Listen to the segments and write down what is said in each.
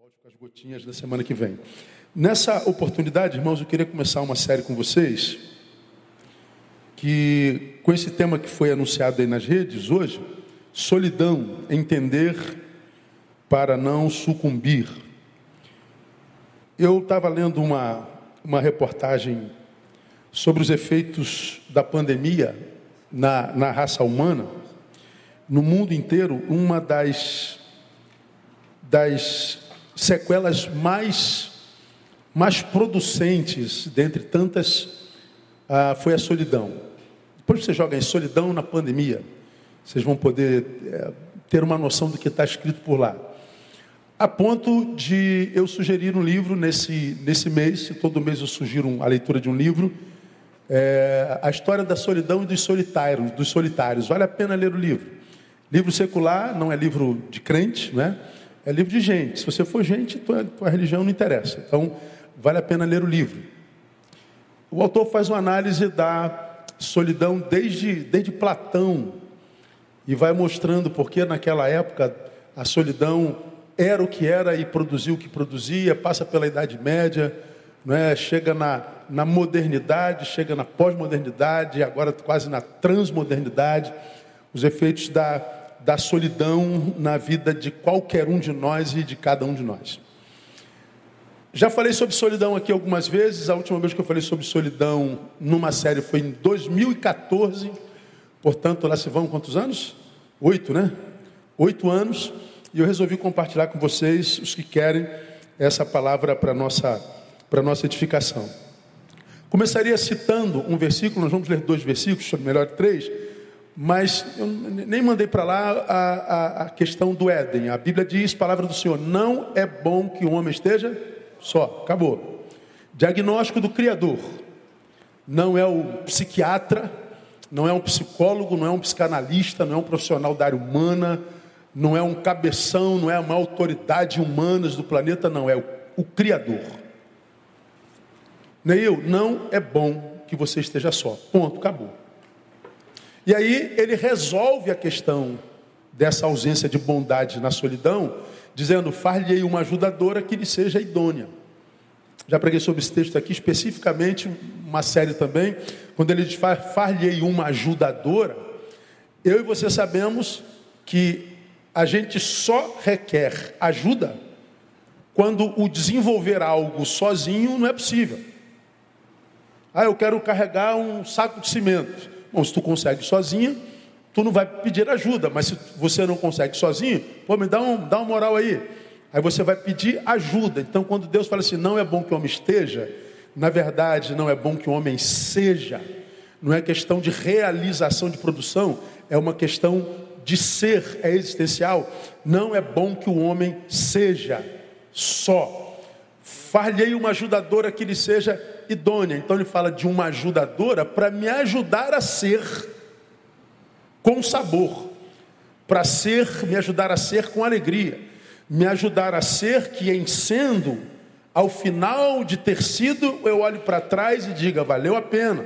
Volte com as gotinhas da semana que vem. Nessa oportunidade, irmãos, eu queria começar uma série com vocês que com esse tema que foi anunciado aí nas redes hoje, solidão, entender para não sucumbir. Eu estava lendo uma, uma reportagem sobre os efeitos da pandemia na, na raça humana, no mundo inteiro, uma das, das sequelas mais, mais producentes, dentre tantas, ah, foi a solidão. Depois você joga em solidão na pandemia, vocês vão poder é, ter uma noção do que está escrito por lá. A ponto de eu sugerir um livro nesse, nesse mês, todo mês eu sugiro a leitura de um livro, é, a história da solidão e dos solitários, dos solitários. Vale a pena ler o livro. Livro secular não é livro de crente, né? É livro de gente. Se você for gente, tua, tua religião não interessa. Então, vale a pena ler o livro. O autor faz uma análise da solidão desde, desde Platão e vai mostrando porque naquela época a solidão era o que era e produziu o que produzia, passa pela Idade Média, não é? chega na, na modernidade, chega na pós-modernidade, agora quase na transmodernidade, os efeitos da, da solidão na vida de qualquer um de nós e de cada um de nós. Já falei sobre solidão aqui algumas vezes, a última vez que eu falei sobre solidão numa série foi em 2014, portanto lá se vão quantos anos? Oito, né? Oito anos, e eu resolvi compartilhar com vocês, os que querem, essa palavra para nossa para nossa edificação. Começaria citando um versículo, nós vamos ler dois versículos, melhor três, mas eu nem mandei para lá a, a, a, questão do Éden. A Bíblia diz, palavra do Senhor, não é bom que o homem esteja só. Acabou. Diagnóstico do Criador. Não é o psiquiatra, não é um psicólogo, não é um psicanalista, não é um profissional da área humana, não é um cabeção, não é uma autoridade humana do planeta, não, é o, o Criador. Neil, não é bom que você esteja só. Ponto, acabou. E aí ele resolve a questão dessa ausência de bondade na solidão, dizendo: far-lhe uma ajudadora que lhe seja idônea. Já preguei sobre esse texto aqui, especificamente, uma série também, quando ele diz: far-lhe uma ajudadora. Eu e você sabemos que a gente só requer ajuda quando o desenvolver algo sozinho não é possível. Ah, eu quero carregar um saco de cimento. Bom, se tu consegue sozinho, tu não vai pedir ajuda, mas se você não consegue sozinho, pô, me dá, um, dá uma moral aí. Aí você vai pedir ajuda. Então, quando Deus fala assim, não é bom que o homem esteja, na verdade, não é bom que o homem seja. Não é questão de realização de produção, é uma questão de ser, é existencial. Não é bom que o homem seja só. Falhei uma ajudadora que lhe seja idônea. Então ele fala de uma ajudadora para me ajudar a ser com sabor, para ser, me ajudar a ser com alegria, me ajudar a ser que em sendo, ao final de ter sido, eu olho para trás e diga, valeu a pena.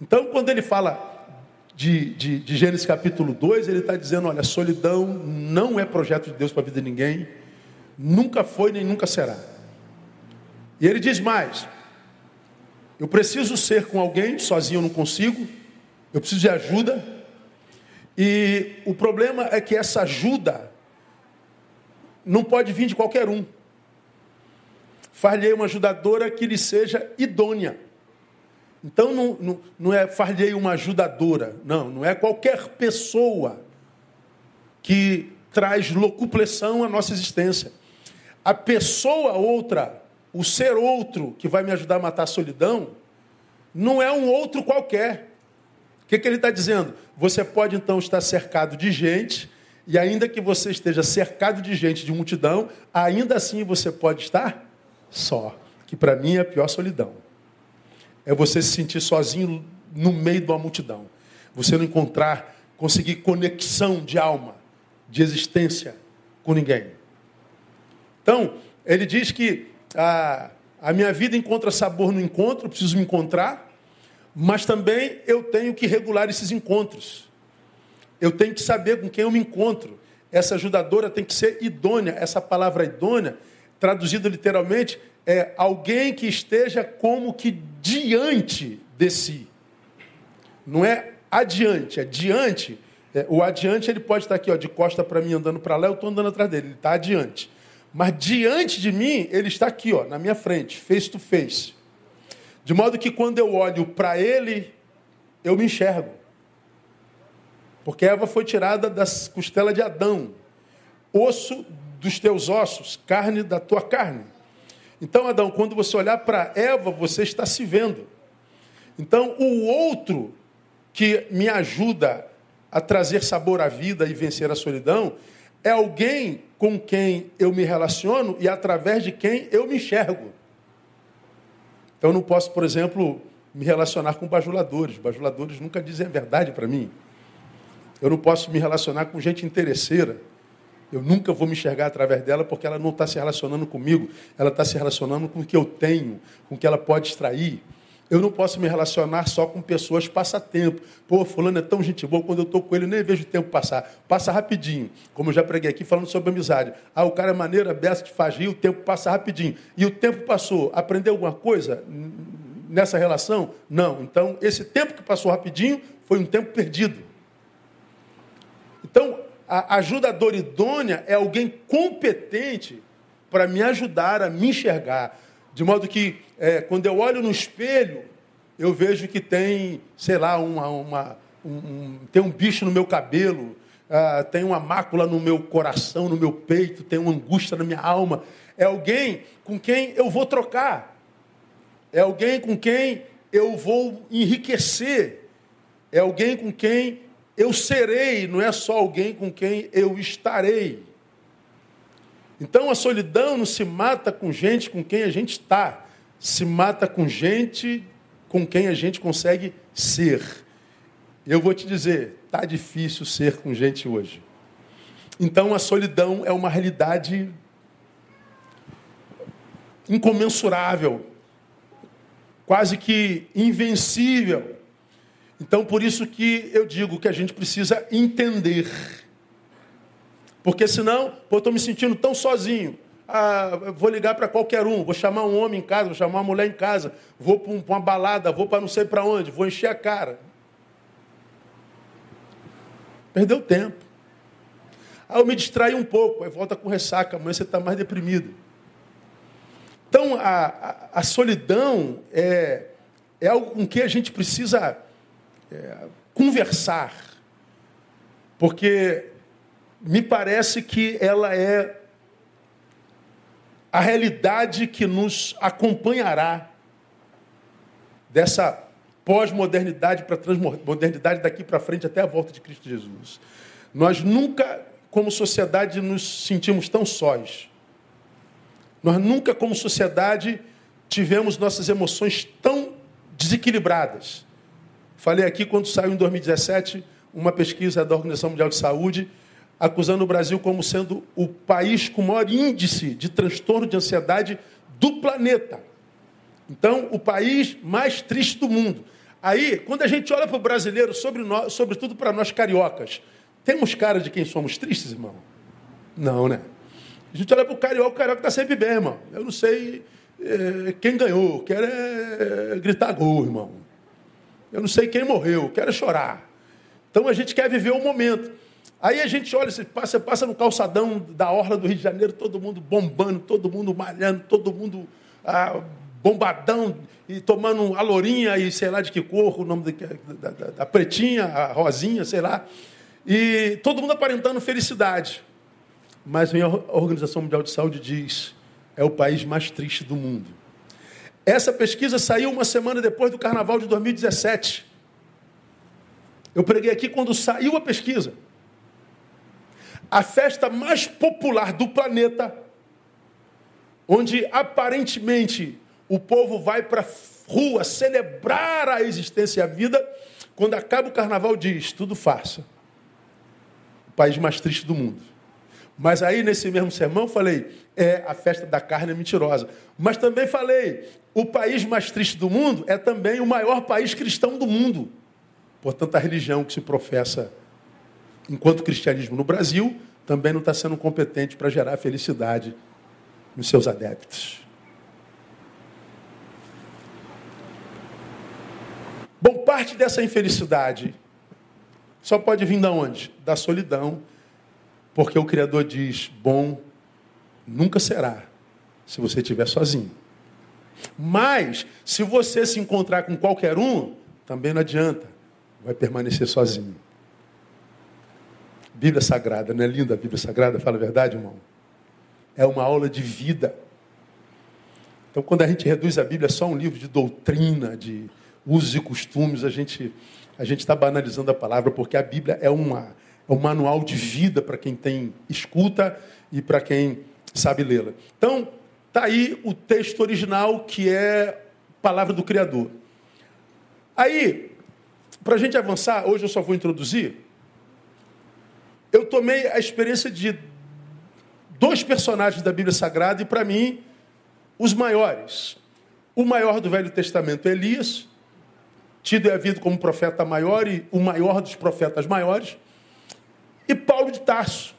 Então, quando ele fala de, de, de Gênesis capítulo 2, ele está dizendo: olha, solidão não é projeto de Deus para a vida de ninguém, nunca foi nem nunca será. E ele diz mais: eu preciso ser com alguém, sozinho eu não consigo, eu preciso de ajuda. E o problema é que essa ajuda não pode vir de qualquer um. Falhei uma ajudadora que lhe seja idônea. Então não, não, não é falhei uma ajudadora, não, não é qualquer pessoa que traz locupressão à nossa existência. A pessoa outra o ser outro que vai me ajudar a matar a solidão não é um outro qualquer. O que, que ele está dizendo? Você pode então estar cercado de gente, e ainda que você esteja cercado de gente, de multidão, ainda assim você pode estar só. Que para mim é a pior solidão. É você se sentir sozinho no meio de uma multidão. Você não encontrar, conseguir conexão de alma, de existência com ninguém. Então, ele diz que a, a minha vida encontra sabor no encontro, preciso me encontrar, mas também eu tenho que regular esses encontros. Eu tenho que saber com quem eu me encontro. essa ajudadora tem que ser idônea. Essa palavra idônea, traduzida literalmente, é alguém que esteja como que diante de si. Não é adiante, é diante. É, o adiante ele pode estar aqui, ó, de costa para mim, andando para lá, eu estou andando atrás dele, ele está adiante. Mas diante de mim, ele está aqui, ó, na minha frente, face to face. De modo que quando eu olho para ele, eu me enxergo. Porque Eva foi tirada das costelas de Adão, osso dos teus ossos, carne da tua carne. Então, Adão, quando você olhar para Eva, você está se vendo. Então, o outro que me ajuda a trazer sabor à vida e vencer a solidão é alguém com quem eu me relaciono e através de quem eu me enxergo. Então, eu não posso, por exemplo, me relacionar com bajuladores. Bajuladores nunca dizem a verdade para mim. Eu não posso me relacionar com gente interesseira. Eu nunca vou me enxergar através dela porque ela não está se relacionando comigo. Ela está se relacionando com o que eu tenho, com o que ela pode extrair. Eu não posso me relacionar só com pessoas passatempo. Pô, fulano é tão gente boa, quando eu estou com ele, nem vejo o tempo passar. Passa rapidinho. Como eu já preguei aqui falando sobre amizade. Ah, o cara é maneiro, é beça, te faz rir, o tempo passa rapidinho. E o tempo passou. Aprendeu alguma coisa nessa relação? Não. Então, esse tempo que passou rapidinho foi um tempo perdido. Então, a ajudadora idônea é alguém competente para me ajudar a me enxergar. De modo que, é, quando eu olho no espelho, eu vejo que tem, sei lá, uma, uma um, tem um bicho no meu cabelo, uh, tem uma mácula no meu coração, no meu peito, tem uma angústia na minha alma. É alguém com quem eu vou trocar. É alguém com quem eu vou enriquecer. É alguém com quem eu serei, não é só alguém com quem eu estarei. Então a solidão não se mata com gente com quem a gente está, se mata com gente com quem a gente consegue ser. Eu vou te dizer, tá difícil ser com gente hoje. Então a solidão é uma realidade incomensurável, quase que invencível. Então, por isso que eu digo que a gente precisa entender. Porque senão, pô, eu estou me sentindo tão sozinho. Ah, vou ligar para qualquer um, vou chamar um homem em casa, vou chamar uma mulher em casa, vou para uma balada, vou para não sei para onde, vou encher a cara. Perdeu tempo. Aí eu me distraí um pouco, aí volta com ressaca, amanhã você está mais deprimido. Então, a, a, a solidão é, é algo com que a gente precisa é, conversar, porque me parece que ela é a realidade que nos acompanhará dessa pós-modernidade para transmodernidade daqui para frente até a volta de Cristo Jesus. Nós nunca, como sociedade, nos sentimos tão sós. Nós nunca, como sociedade, tivemos nossas emoções tão desequilibradas. Falei aqui quando saiu em 2017 uma pesquisa da Organização Mundial de Saúde acusando o Brasil como sendo o país com maior índice de transtorno de ansiedade do planeta. Então, o país mais triste do mundo. Aí, quando a gente olha para o brasileiro, sobre nós, sobretudo para nós cariocas, temos cara de quem somos tristes, irmão? Não, né? A gente olha para o carioca, o carioca está sempre bem, irmão. Eu não sei é, quem ganhou, quero é, gritar gol, irmão. Eu não sei quem morreu, quero chorar. Então a gente quer viver o momento. Aí a gente olha, você passa, passa no calçadão da orla do Rio de Janeiro, todo mundo bombando, todo mundo malhando, todo mundo ah, bombadão e tomando a lourinha e sei lá de que cor, o nome da, da, da pretinha, a rosinha, sei lá. E todo mundo aparentando felicidade. Mas a Organização Mundial de Saúde diz: é o país mais triste do mundo. Essa pesquisa saiu uma semana depois do carnaval de 2017. Eu preguei aqui quando saiu a pesquisa. A festa mais popular do planeta, onde aparentemente o povo vai para a rua celebrar a existência e a vida, quando acaba o carnaval diz: tudo farsa. O país mais triste do mundo. Mas aí, nesse mesmo sermão, falei: é a festa da carne mentirosa. Mas também falei: o país mais triste do mundo é também o maior país cristão do mundo. Portanto, a religião que se professa enquanto cristianismo no Brasil também não está sendo competente para gerar felicidade nos seus adeptos. Bom, parte dessa infelicidade só pode vir da onde? Da solidão, porque o Criador diz: bom nunca será se você estiver sozinho. Mas, se você se encontrar com qualquer um, também não adianta, vai permanecer sozinho. Bíblia Sagrada, não é linda a Bíblia Sagrada? Fala a verdade, irmão? É uma aula de vida. Então, quando a gente reduz a Bíblia só a um livro de doutrina, de usos e costumes, a gente a gente está banalizando a palavra, porque a Bíblia é, uma, é um manual de vida para quem tem escuta e para quem sabe lê-la. Então, está aí o texto original, que é palavra do Criador. Aí, para a gente avançar, hoje eu só vou introduzir. Eu tomei a experiência de dois personagens da Bíblia Sagrada e, para mim, os maiores. O maior do Velho Testamento, Elias, tido e havido como profeta maior e o maior dos profetas maiores, e Paulo de Tarso,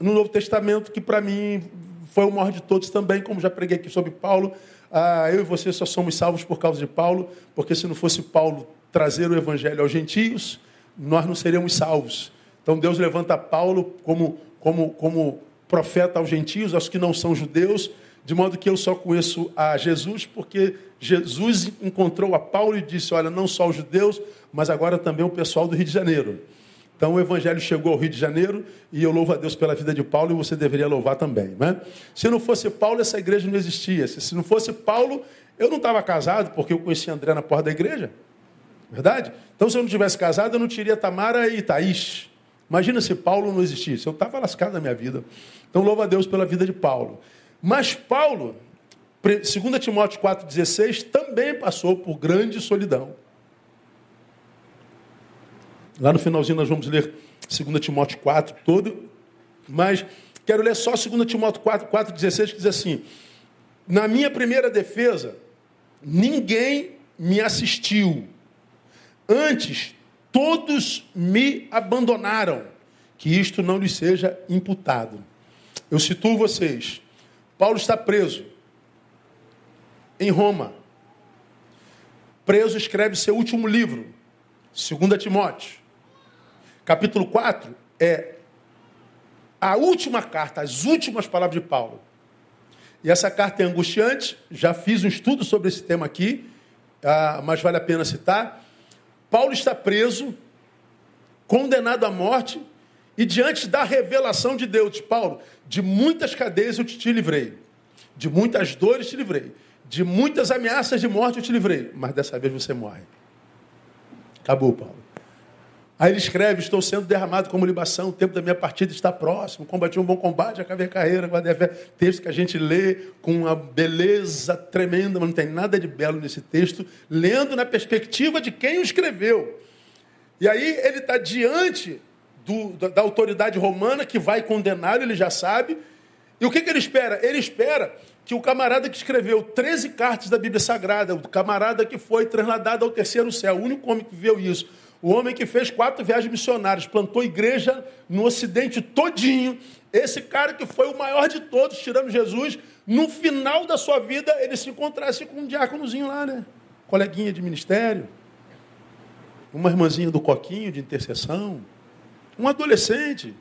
no Novo Testamento, que para mim foi o maior de todos também, como já preguei aqui sobre Paulo. Ah, eu e você só somos salvos por causa de Paulo, porque se não fosse Paulo trazer o evangelho aos gentios, nós não seríamos salvos. Então Deus levanta Paulo como, como, como profeta aos gentios, aos que não são judeus, de modo que eu só conheço a Jesus porque Jesus encontrou a Paulo e disse: Olha, não só os judeus, mas agora também o pessoal do Rio de Janeiro. Então o evangelho chegou ao Rio de Janeiro e eu louvo a Deus pela vida de Paulo e você deveria louvar também. Né? Se não fosse Paulo, essa igreja não existia. Se não fosse Paulo, eu não estava casado porque eu conheci André na porta da igreja. Verdade? Então se eu não tivesse casado, eu não teria Tamara e Thaís. Imagina se Paulo não existisse. Eu estava lascado na minha vida. Então louvo a Deus pela vida de Paulo. Mas Paulo, 2 Timóteo 4,16, também passou por grande solidão. Lá no finalzinho nós vamos ler 2 Timóteo 4 todo, mas quero ler só 2 Timóteo 4, 4 16, que diz assim: Na minha primeira defesa, ninguém me assistiu. Antes, todos me abandonaram. Que isto não lhe seja imputado. Eu situo vocês. Paulo está preso em Roma. Preso, escreve seu último livro, 2 Timóteo. Capítulo 4 é a última carta, as últimas palavras de Paulo. E essa carta é angustiante, já fiz um estudo sobre esse tema aqui, ah, mas vale a pena citar. Paulo está preso, condenado à morte, e diante da revelação de Deus, Paulo, de muitas cadeias eu te livrei, de muitas dores te livrei, de muitas ameaças de morte eu te livrei, mas dessa vez você morre. Acabou, Paulo. Aí ele escreve: Estou sendo derramado como libação, o tempo da minha partida está próximo. Combati um bom combate, acabei a carreira, guardei a fé. Texto que a gente lê com uma beleza tremenda, mas não tem nada de belo nesse texto, lendo na perspectiva de quem o escreveu. E aí ele está diante do, da, da, autoridade romana que vai condená-lo, ele já sabe. E o que, que ele espera? Ele espera que o camarada que escreveu 13 cartas da Bíblia Sagrada, o camarada que foi trasladado ao terceiro céu, o único homem que viu isso, o homem que fez quatro viagens missionárias, plantou igreja no Ocidente todinho, esse cara que foi o maior de todos, tirando Jesus, no final da sua vida ele se encontrasse com um diáconozinho lá, né? Coleguinha de ministério, uma irmãzinha do coquinho de intercessão, um adolescente,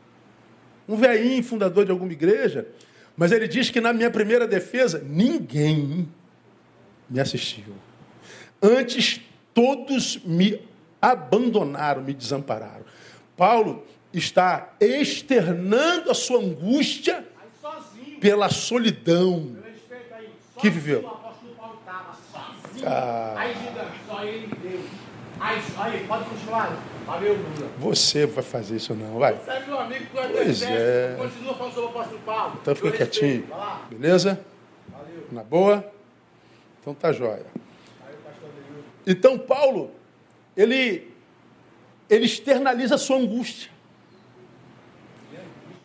um velhinho fundador de alguma igreja. Mas ele diz que na minha primeira defesa, ninguém me assistiu. Antes, todos me abandonaram, me desampararam. Paulo está externando a sua angústia pela solidão que viveu. Ah. Você vai fazer isso não, vai. Você é meu amigo, tu é pois é. Continua falando sobre o apóstolo Paulo. Então fica quietinho. Beleza? Valeu. Na boa? Então tá jóia. Então Paulo, ele, ele externaliza a sua angústia.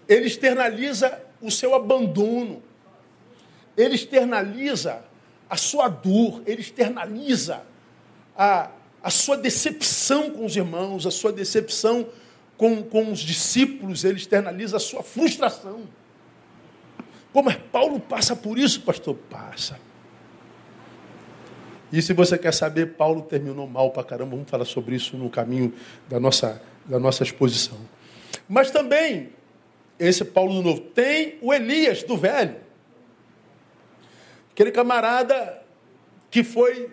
Ele externaliza o seu abandono. Ele externaliza a sua dor. Ele externaliza a, a sua decepção com os irmãos, a sua decepção com, com os discípulos, ele externaliza a sua frustração. Como é Paulo passa por isso, pastor? Passa. E se você quer saber, Paulo terminou mal para caramba. Vamos falar sobre isso no caminho da nossa, da nossa exposição. Mas também, esse Paulo do Novo, tem o Elias do Velho. Aquele camarada que foi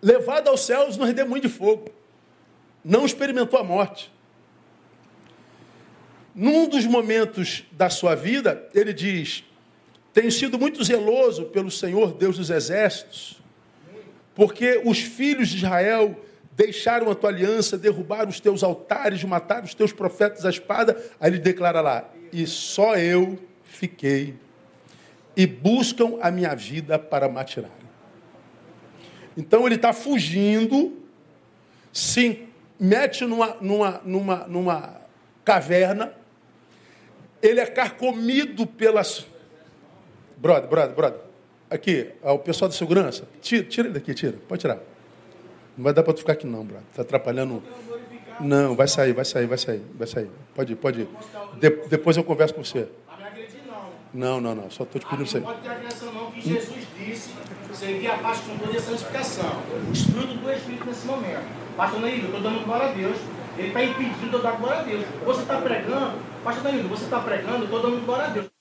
levado aos céus no redemoinho de fogo. Não experimentou a morte. Num dos momentos da sua vida, ele diz: tenho sido muito zeloso pelo Senhor Deus dos exércitos, porque os filhos de Israel deixaram a tua aliança, derrubaram os teus altares, mataram os teus profetas à espada. Aí ele declara lá: e só eu fiquei, e buscam a minha vida para me. Então ele está fugindo, se mete numa, numa, numa, numa caverna, ele é carcomido pelas Brother, brother, brother. Aqui, o pessoal da segurança, tira, tira ele daqui, tira. Pode tirar. Não vai dar para tu ficar aqui não, brother. Tá atrapalhando. Não, vai sair, vai sair, vai sair, vai sair. Pode ir, pode ir. De, depois eu converso com você. Não, não, não. Só estou te pedindo você. Não pode ter agressão não, que Jesus disse seguir a paz com toda essa santificação. O fruto do Espírito nesse momento. Pastor Neildo, eu estou dando glória a Deus. Ele está impedindo de eu dar glória a Deus. Você está pregando, Pastor Neildo, você está pregando, eu estou dando glória a Deus.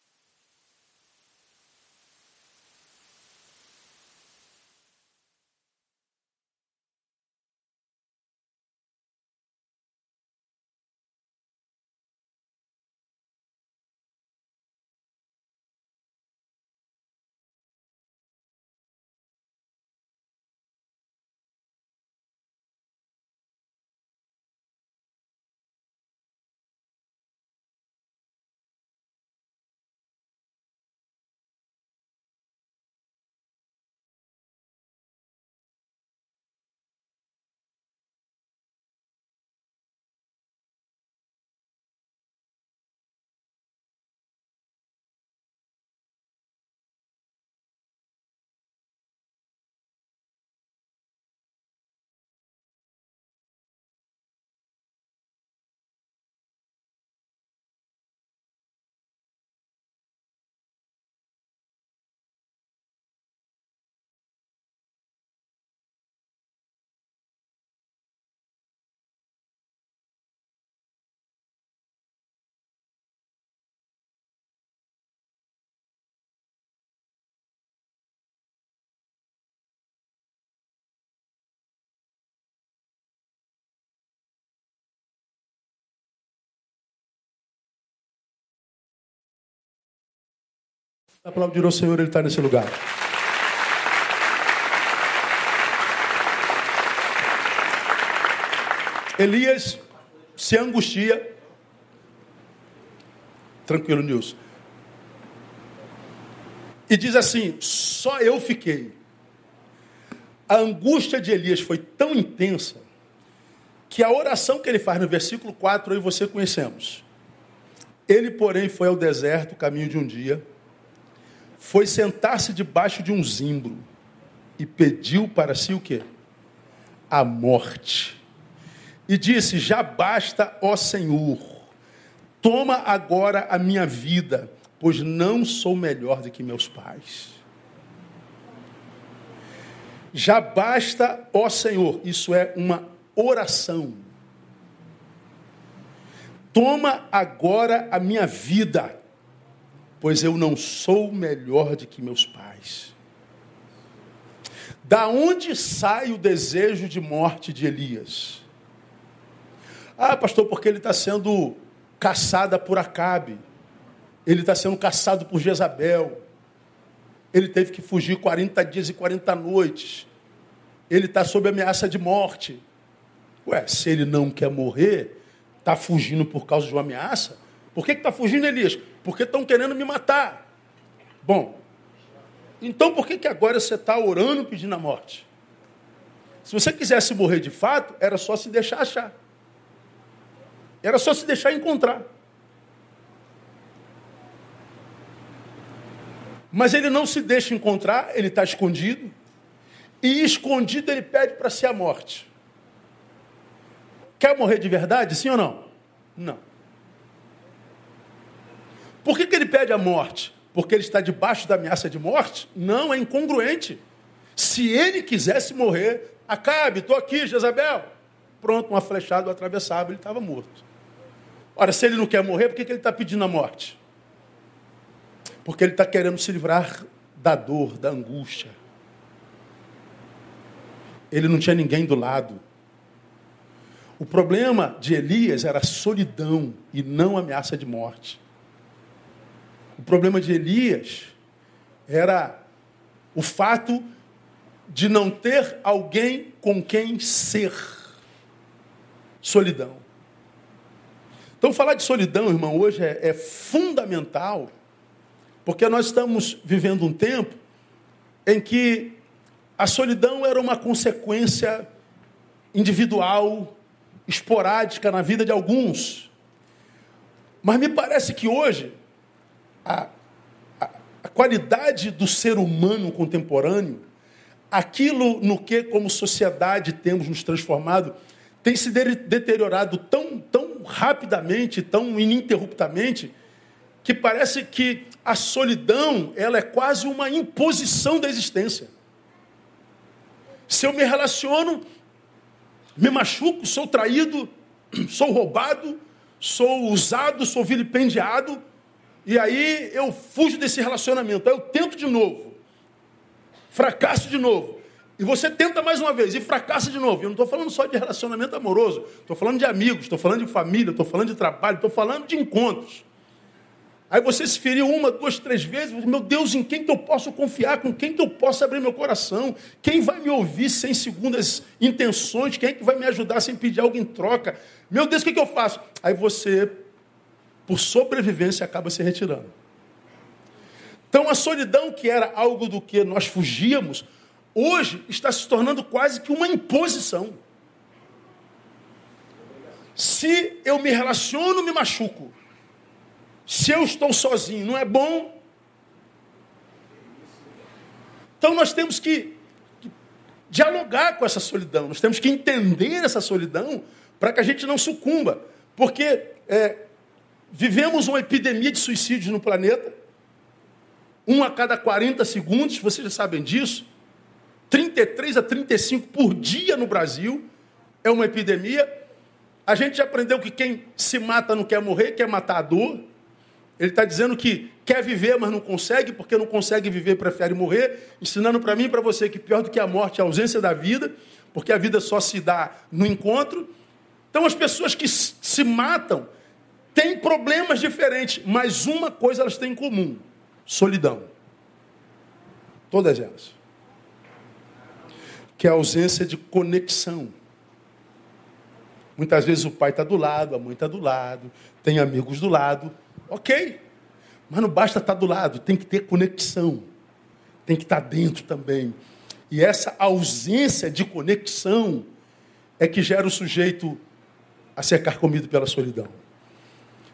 Aplaudirou o Senhor, Ele está nesse lugar. Elias se angustia. Tranquilo, Nilson. E diz assim: só eu fiquei. A angústia de Elias foi tão intensa que a oração que ele faz no versículo 4 eu e você conhecemos. Ele, porém, foi ao deserto, caminho de um dia foi sentar-se debaixo de um zimbro e pediu para si o quê? A morte. E disse: Já basta, ó Senhor, toma agora a minha vida, pois não sou melhor do que meus pais. Já basta, ó Senhor, isso é uma oração. Toma agora a minha vida, pois eu não sou melhor do que meus pais. Da onde sai o desejo de morte de Elias? Ah, pastor, porque ele está sendo caçado por Acabe. Ele está sendo caçado por Jezabel. Ele teve que fugir 40 dias e 40 noites. Ele está sob ameaça de morte. Ué, se ele não quer morrer, está fugindo por causa de uma ameaça? Por que está fugindo, Elias? Porque estão querendo me matar. Bom, então por que, que agora você está orando pedindo a morte? Se você quisesse morrer de fato, era só se deixar achar. Era só se deixar encontrar. Mas ele não se deixa encontrar, ele está escondido. E escondido ele pede para ser a morte. quer morrer de verdade, sim ou não? Não. Por que, que ele pede a morte? Porque ele está debaixo da ameaça de morte? Não, é incongruente. Se ele quisesse morrer, acabe, estou aqui, Jezabel. Pronto, uma flechada atravessava, ele estava morto. Ora, se ele não quer morrer, por que, que ele está pedindo a morte? Porque ele está querendo se livrar da dor, da angústia. Ele não tinha ninguém do lado. O problema de Elias era solidão e não ameaça de morte. O problema de Elias era o fato de não ter alguém com quem ser. Solidão. Então, falar de solidão, irmão, hoje é, é fundamental, porque nós estamos vivendo um tempo em que a solidão era uma consequência individual, esporádica na vida de alguns. Mas me parece que hoje a, a, a qualidade do ser humano contemporâneo, aquilo no que, como sociedade, temos nos transformado, tem se deteriorado tão, tão rapidamente, tão ininterruptamente, que parece que a solidão ela é quase uma imposição da existência. Se eu me relaciono, me machuco, sou traído, sou roubado, sou usado, sou vilipendiado, e aí eu fujo desse relacionamento, aí eu tento de novo, fracasso de novo. E você tenta mais uma vez e fracassa de novo. Eu não estou falando só de relacionamento amoroso, estou falando de amigos, estou falando de família, estou falando de trabalho, estou falando de encontros. Aí você se feriu uma, duas, três vezes. Meu Deus, em quem que eu posso confiar? Com quem que eu posso abrir meu coração? Quem vai me ouvir sem segundas intenções? Quem é que vai me ajudar sem pedir algo em troca? Meu Deus, o que, que eu faço? Aí você, por sobrevivência, acaba se retirando. Então a solidão, que era algo do que nós fugíamos, hoje está se tornando quase que uma imposição. Se eu me relaciono, me machuco. Se eu estou sozinho, não é bom. Então nós temos que, dialogar com essa solidão, nós temos que entender essa solidão para que a gente não sucumba. Porque é, vivemos uma epidemia de suicídios no planeta, um a cada 40 segundos, vocês já sabem disso. 33 a 35 por dia no Brasil é uma epidemia. A gente já aprendeu que quem se mata não quer morrer, quer matar a dor. Ele está dizendo que quer viver, mas não consegue, porque não consegue viver, prefere morrer, ensinando para mim e para você que pior do que a morte é a ausência da vida, porque a vida só se dá no encontro. Então, as pessoas que se matam têm problemas diferentes, mas uma coisa elas têm em comum: solidão. Todas elas. Que é a ausência de conexão. Muitas vezes o pai está do lado, a mãe está do lado, tem amigos do lado, Ok. Mas não basta estar do lado, tem que ter conexão. Tem que estar dentro também. E essa ausência de conexão é que gera o sujeito a ser carcomido pela solidão.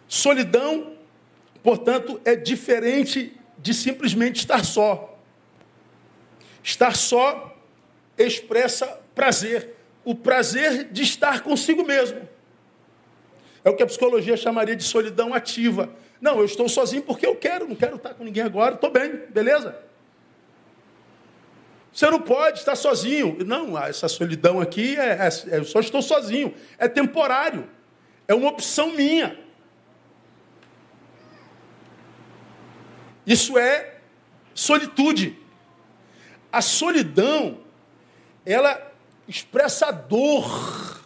Solidão, portanto, é diferente de simplesmente estar só. Estar só expressa prazer, o prazer de estar consigo mesmo. É o que a psicologia chamaria de solidão ativa. Não, eu estou sozinho porque eu quero, não quero estar com ninguém agora, estou bem, beleza? Você não pode estar sozinho. Não, essa solidão aqui é, é, é, eu só estou sozinho. É temporário. É uma opção minha. Isso é solitude. A solidão, ela expressa dor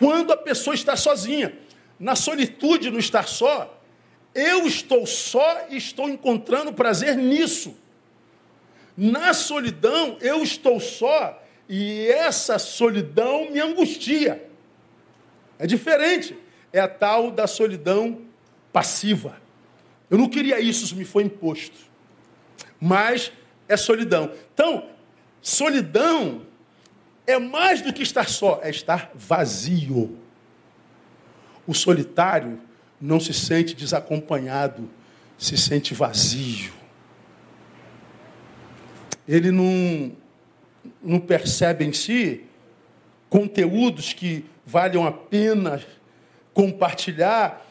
quando a pessoa está sozinha na solitude, no estar só, eu estou só e estou encontrando prazer nisso. Na solidão, eu estou só e essa solidão me angustia. É diferente. É a tal da solidão passiva. Eu não queria isso, isso me foi imposto. Mas é solidão. Então, solidão é mais do que estar só, é estar vazio. O solitário não se sente desacompanhado, se sente vazio. Ele não, não percebe em si conteúdos que valham a pena compartilhar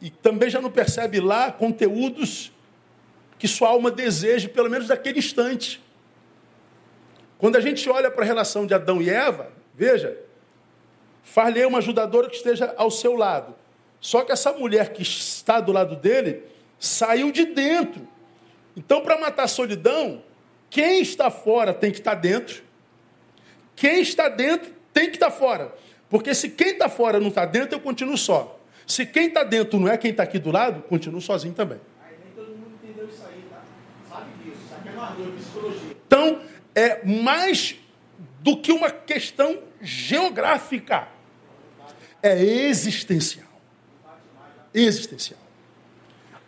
e também já não percebe lá conteúdos que sua alma deseja, pelo menos naquele instante. Quando a gente olha para a relação de Adão e Eva, veja, far-lhe uma ajudadora que esteja ao seu lado. Só que essa mulher que está do lado dele saiu de dentro. Então, para matar a solidão, quem está fora tem que estar dentro. Quem está dentro tem que estar fora. Porque se quem está fora não está dentro, eu continuo só. Se quem está dentro não é quem está aqui do lado, continuo sozinho também. Tá? É então, é mais do que uma questão geográfica. É existencial. Existencial.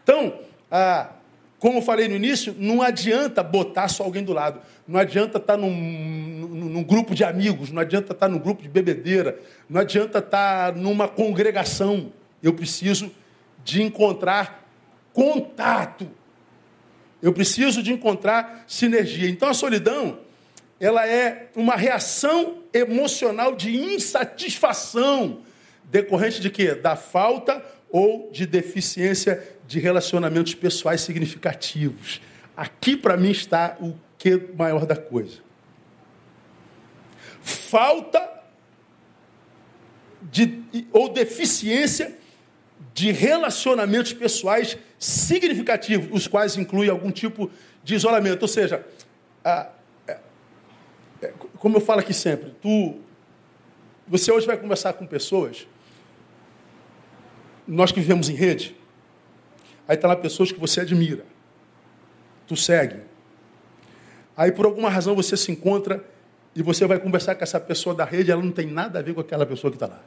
Então, ah, como eu falei no início, não adianta botar só alguém do lado. Não adianta estar tá num, num, num, grupo de amigos, não adianta estar tá num grupo de bebedeira, não adianta estar numa congregação. Eu preciso de encontrar contato. Eu preciso de encontrar sinergia. Então a solidão, ela é uma reação emocional de insatisfação decorrente de quê? Da falta ou de deficiência de relacionamentos pessoais significativos. Aqui para mim está o que maior da coisa. Falta de, ou deficiência de relacionamentos pessoais significativos, os quais incluem algum tipo de isolamento. Ou seja, a, a, a, como eu falo aqui sempre, tu, você hoje vai conversar com pessoas, nós que vivemos em rede, aí está lá pessoas que você admira, tu segue, Aí por alguma razão você se encontra e você vai conversar com essa pessoa da rede, ela não tem nada a ver com aquela pessoa que está lá.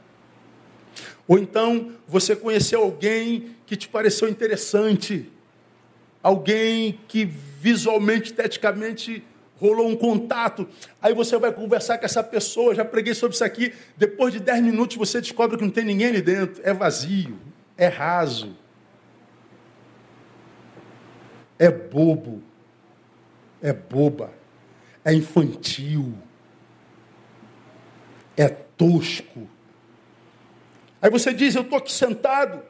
Ou então você conheceu alguém que te pareceu interessante, alguém que visualmente, esteticamente rolou um contato. Aí você vai conversar com essa pessoa, já preguei sobre isso aqui. Depois de 10 minutos você descobre que não tem ninguém ali dentro. É vazio, é raso, é bobo é boba, é infantil, é tosco. Aí você diz: Eu estou aqui sentado,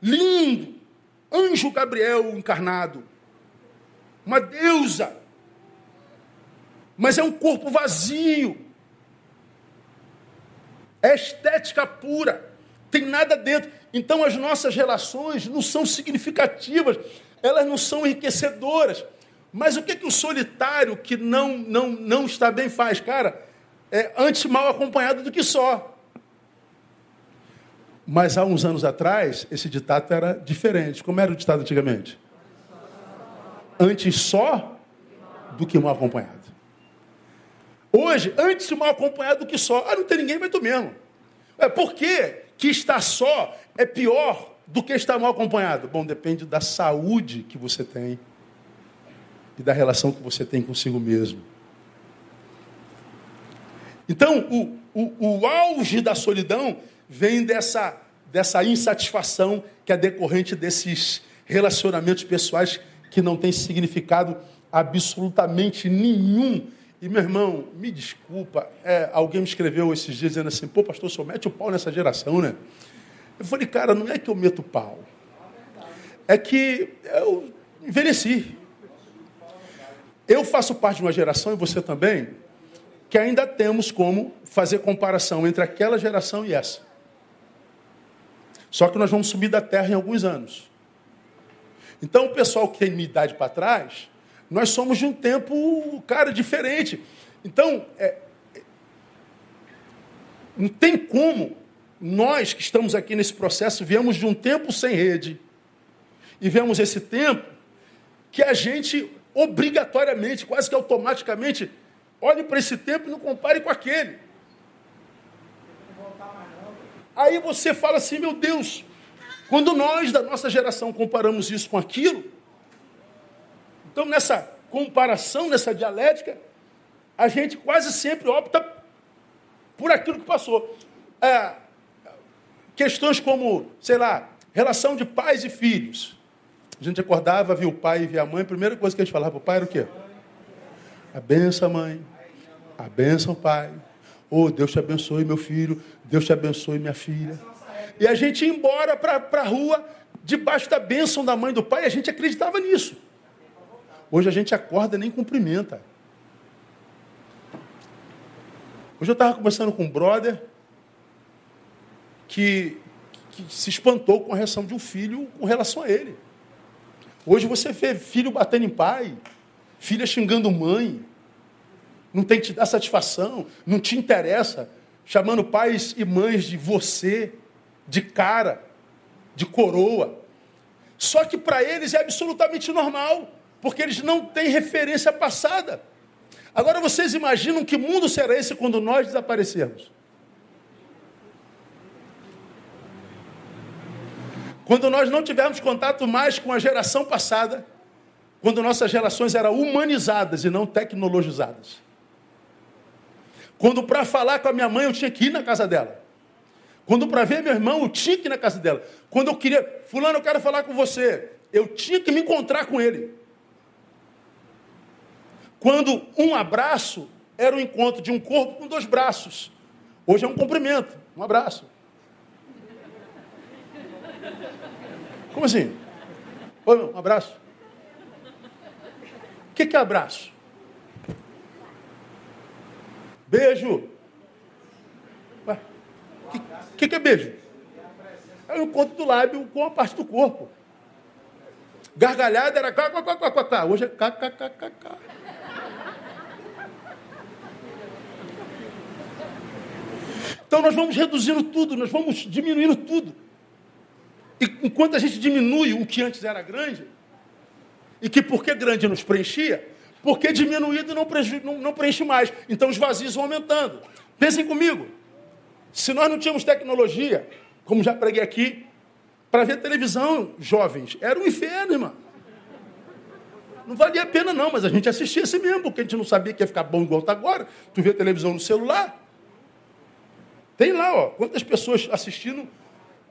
lindo, anjo Gabriel encarnado, uma deusa, mas é um corpo vazio, é estética pura, tem nada dentro. Então as nossas relações não são significativas, elas não são enriquecedoras. Mas o que, que o solitário que não, não, não está bem faz? Cara, é antes mal acompanhado do que só. Mas há uns anos atrás, esse ditado era diferente. Como era o ditado antigamente? Antes só do que mal acompanhado. Hoje, antes mal acompanhado do que só. Ah, não tem ninguém, vai tu mesmo. É, por que, que estar só é pior do que estar mal acompanhado? Bom, depende da saúde que você tem e da relação que você tem consigo mesmo. Então, o, o, o auge da solidão vem dessa, dessa insatisfação que é decorrente desses relacionamentos pessoais que não têm significado absolutamente nenhum. E, meu irmão, me desculpa, é, alguém me escreveu esses dias dizendo assim, pô, pastor, só mete o pau nessa geração, né? Eu falei, cara, não é que eu meto pau. É que eu envelheci. Eu faço parte de uma geração, e você também, que ainda temos como fazer comparação entre aquela geração e essa. Só que nós vamos subir da terra em alguns anos. Então, o pessoal que tem minha idade para trás, nós somos de um tempo, cara, diferente. Então, é, é, não tem como nós que estamos aqui nesse processo, viemos de um tempo sem rede, e vemos esse tempo que a gente obrigatoriamente, quase que automaticamente, olhe para esse tempo e não compare com aquele. Aí você fala assim, meu Deus, quando nós da nossa geração comparamos isso com aquilo, então nessa comparação, nessa dialética, a gente quase sempre opta por aquilo que passou. É, questões como, sei lá, relação de pais e filhos. A gente acordava, via o pai e via a mãe, a primeira coisa que a gente falava para o pai era o quê? A benção, mãe. A benção, pai. Oh, Deus te abençoe, meu filho. Deus te abençoe, minha filha. E a gente ia embora para a rua, debaixo da bênção da mãe do pai, a gente acreditava nisso. Hoje a gente acorda e nem cumprimenta. Hoje eu estava conversando com um brother que, que se espantou com a reação de um filho com relação a ele. Hoje você vê filho batendo em pai, filha xingando mãe, não tem que te dar satisfação, não te interessa, chamando pais e mães de você, de cara, de coroa. Só que para eles é absolutamente normal, porque eles não têm referência passada. Agora vocês imaginam que mundo será esse quando nós desaparecermos? Quando nós não tivermos contato mais com a geração passada, quando nossas relações eram humanizadas e não tecnologizadas. Quando para falar com a minha mãe eu tinha que ir na casa dela. Quando para ver meu irmão eu tinha que ir na casa dela. Quando eu queria, fulano, eu quero falar com você, eu tinha que me encontrar com ele. Quando um abraço era o encontro de um corpo com dois braços. Hoje é um cumprimento, um abraço. Como assim? Oi, um abraço. O que é abraço? Beijo. O que, que, é beijo? É o encontro do lábio com a parte do corpo. Gargalhada era cá. Hoje é cá. Então nós vamos reduzindo tudo, nós vamos diminuindo tudo. E enquanto a gente diminui o que antes era grande, e que porque grande nos preenchia, porque diminuído não não, não preenche mais. Então os vazios vão aumentando. Pensem comigo. Se nós não tínhamos tecnologia, como já preguei aqui, para ver televisão, jovens, era um inferno, irmão. Não valia a pena, não, mas a gente assistia assim mesmo, porque a gente não sabia que ia ficar bom igual está agora. Tu vê televisão no celular. Tem lá, ó, quantas pessoas assistindo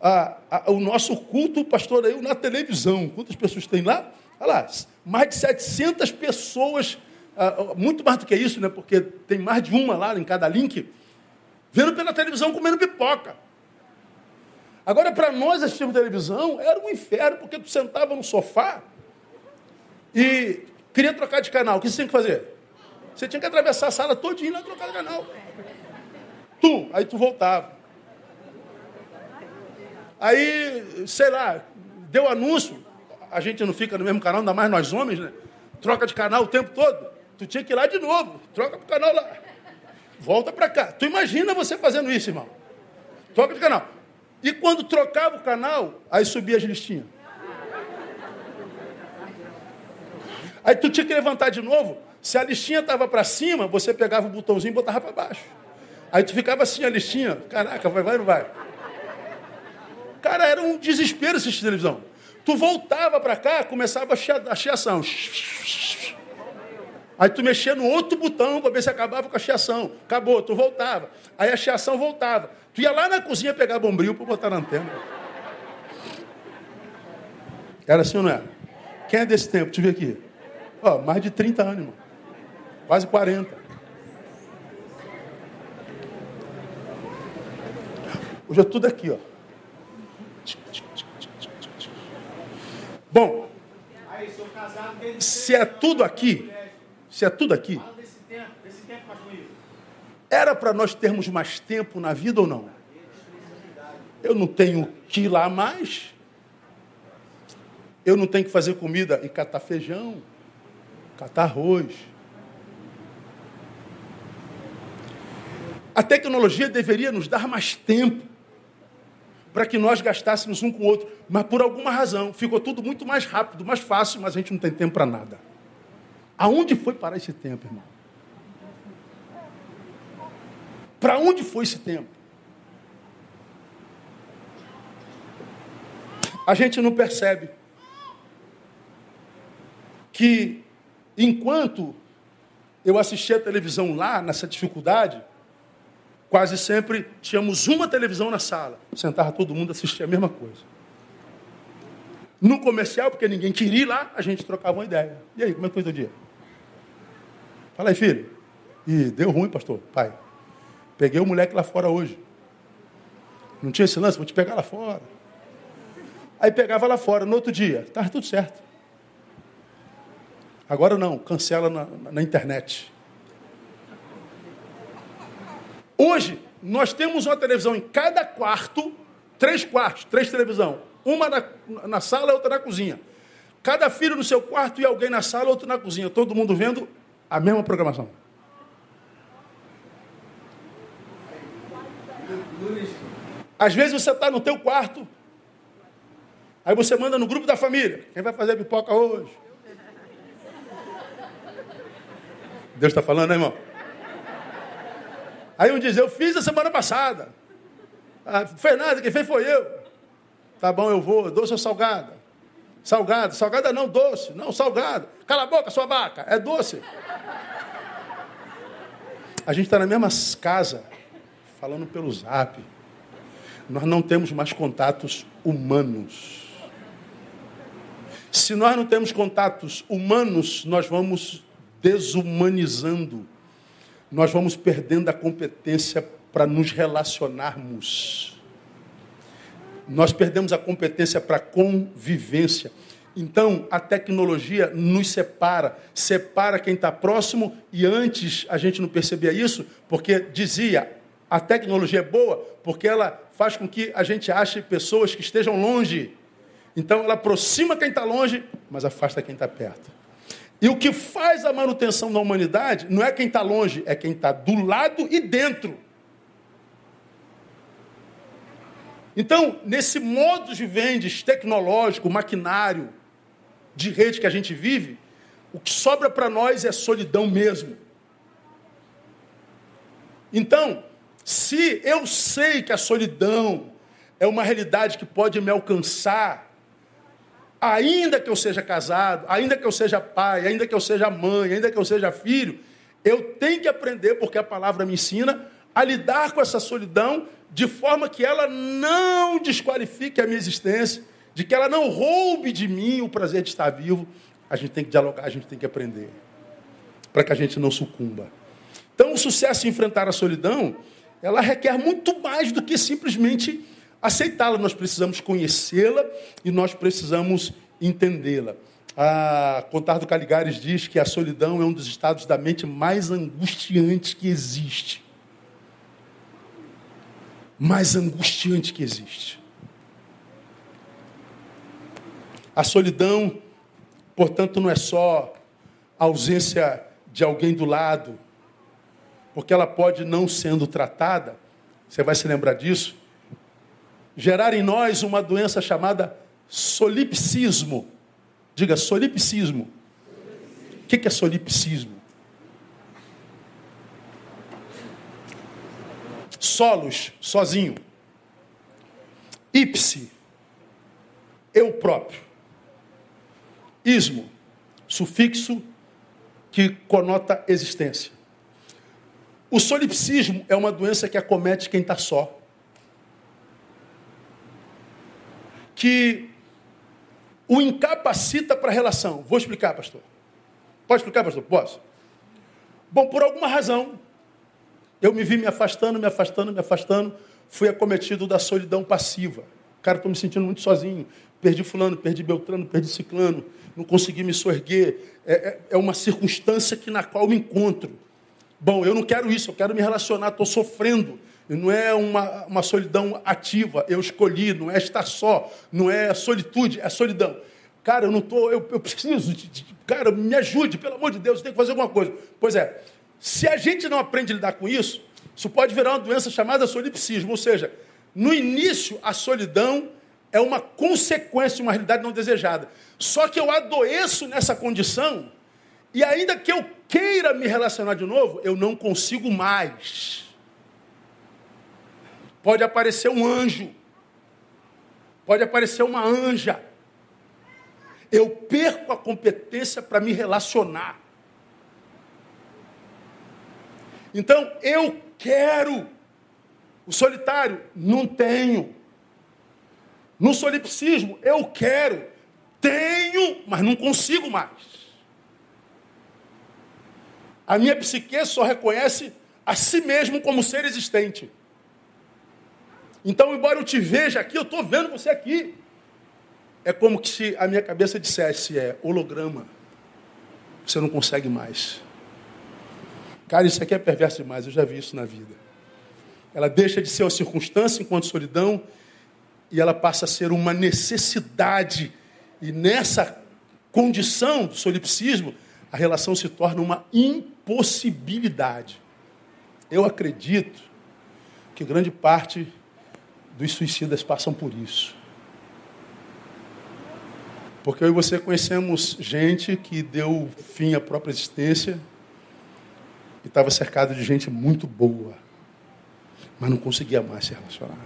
a, a, o nosso culto pastoreio na televisão. Quantas pessoas tem lá? Olha lá, mais de 700 pessoas, ah, muito mais do que isso, né? porque tem mais de uma lá em cada link, vendo pela televisão comendo pipoca. Agora, para nós assistirmos televisão, era um inferno, porque tu sentava no sofá e queria trocar de canal. O que você tinha que fazer? Você tinha que atravessar a sala todinha e trocar de canal. Tu, aí tu voltava. Aí, sei lá, deu anúncio, a gente não fica no mesmo canal, ainda mais nós homens, né? Troca de canal o tempo todo. Tu tinha que ir lá de novo, troca pro canal lá. Volta para cá. Tu imagina você fazendo isso, irmão. Troca de canal. E quando trocava o canal, aí subia as listinhas. Aí tu tinha que levantar de novo. Se a listinha estava para cima, você pegava o botãozinho e botava para baixo. Aí tu ficava assim a listinha. Caraca, vai, vai não vai? Cara, era um desespero assistir televisão. Tu voltava para cá, começava a chiação. Aí tu mexia no outro botão para ver se acabava com a chiação. Acabou, tu voltava. Aí a chiação voltava. Tu ia lá na cozinha pegar bombril para botar na antena. Era assim ou não era? Quem é desse tempo? Deixa eu ver aqui. Ó, mais de 30 anos, irmão. Quase 40. Hoje é tudo aqui, ó. Bom, se é tudo aqui, se é tudo aqui, era para nós termos mais tempo na vida ou não? Eu não tenho que ir lá mais. Eu não tenho que fazer comida e catar feijão, catar arroz. A tecnologia deveria nos dar mais tempo para que nós gastássemos um com o outro. Mas por alguma razão ficou tudo muito mais rápido, mais fácil, mas a gente não tem tempo para nada. Aonde foi parar esse tempo, irmão? Para onde foi esse tempo? A gente não percebe que enquanto eu assistia a televisão lá, nessa dificuldade, Quase sempre tínhamos uma televisão na sala. Sentava todo mundo assistia a mesma coisa. No comercial, porque ninguém queria ir lá, a gente trocava uma ideia. E aí, como é que foi o dia? Fala aí, filho. E deu ruim, pastor, pai. Peguei o moleque lá fora hoje. Não tinha esse lance, vou te pegar lá fora. Aí pegava lá fora, no outro dia, estava tudo certo. Agora não, cancela na, na internet. Hoje, nós temos uma televisão em cada quarto, três quartos, três televisão. Uma na, na sala outra na cozinha. Cada filho no seu quarto e alguém na sala, outro na cozinha. Todo mundo vendo a mesma programação. Às vezes você está no teu quarto, aí você manda no grupo da família. Quem vai fazer pipoca hoje? Deus está falando, né, irmão? Aí um diz, eu fiz a semana passada. Ah, fez nada, quem fez foi eu. Tá bom, eu vou. Doce ou salgada? Salgada. Salgada não, doce. Não, salgada. Cala a boca, sua vaca. É doce. A gente está na mesma casa, falando pelo zap. Nós não temos mais contatos humanos. Se nós não temos contatos humanos, nós vamos desumanizando nós vamos perdendo a competência para nos relacionarmos. Nós perdemos a competência para convivência. Então, a tecnologia nos separa, separa quem está próximo, e antes a gente não percebia isso, porque dizia, a tecnologia é boa, porque ela faz com que a gente ache pessoas que estejam longe. Então, ela aproxima quem está longe, mas afasta quem está perto. E o que faz a manutenção da humanidade não é quem está longe, é quem está do lado e dentro. Então, nesse modo de vendas tecnológico, maquinário, de rede que a gente vive, o que sobra para nós é solidão mesmo. Então, se eu sei que a solidão é uma realidade que pode me alcançar, ainda que eu seja casado, ainda que eu seja pai, ainda que eu seja mãe, ainda que eu seja filho, eu tenho que aprender, porque a palavra me ensina, a lidar com essa solidão de forma que ela não desqualifique a minha existência, de que ela não roube de mim o prazer de estar vivo. A gente tem que dialogar, a gente tem que aprender, para que a gente não sucumba. Então, o sucesso em enfrentar a solidão, ela requer muito mais do que simplesmente aceitá-la, nós precisamos conhecê-la e nós precisamos entendê-la. A Contardo Caligares diz que a solidão é um dos estados da mente mais angustiantes que existe. Mais angustiante que existe. A solidão, portanto, não é só a ausência de alguém do lado, porque ela pode, não sendo tratada, você vai se lembrar disso, gerar em nós uma doença chamada solipsismo. Diga solipsismo. O que é solipsismo? Solos, sozinho. Ipse, eu próprio. Ismo, sufixo que conota existência. O solipsismo é uma doença que acomete quem está só. Que o incapacita para a relação. Vou explicar, pastor. Pode explicar, pastor? Posso? Bom, por alguma razão, eu me vi me afastando, me afastando, me afastando, fui acometido da solidão passiva. Cara, estou me sentindo muito sozinho. Perdi fulano, perdi Beltrano, perdi Ciclano, não consegui me sorguer. É, é, é uma circunstância que, na qual me encontro. Bom, eu não quero isso, eu quero me relacionar, estou sofrendo. Não é uma, uma solidão ativa, eu escolhi, não é estar só, não é solitude, é solidão. Cara, eu não estou, eu, eu, preciso, de, de, cara, me ajude, pelo amor de Deus, eu tenho que fazer alguma coisa. Pois é, se a gente não aprende a lidar com isso, isso pode virar uma doença chamada solipsismo, ou seja, no início a solidão é uma consequência de uma realidade não desejada. Só que eu adoeço nessa condição e ainda que eu queira me relacionar de novo, eu não consigo mais pode aparecer um anjo, pode aparecer uma anja. Eu perco a competência para me relacionar. Então, eu quero. O solitário, não tenho. No solipsismo, eu quero. Tenho, mas não consigo mais. A minha psique só reconhece a si mesmo como ser existente. Então, embora eu te veja aqui, eu estou vendo você aqui. É como se a minha cabeça dissesse, é holograma. Você não consegue mais. Cara, isso aqui é perverso demais, eu já vi isso na vida. Ela deixa de ser uma circunstância enquanto solidão e ela passa a ser uma necessidade. E nessa condição do solipsismo, a relação se torna uma impossibilidade. Eu acredito que grande parte dos suicidas passam por isso. Porque eu e você conhecemos gente que deu fim à própria existência e estava cercado de gente muito boa, mas não conseguia mais se relacionar.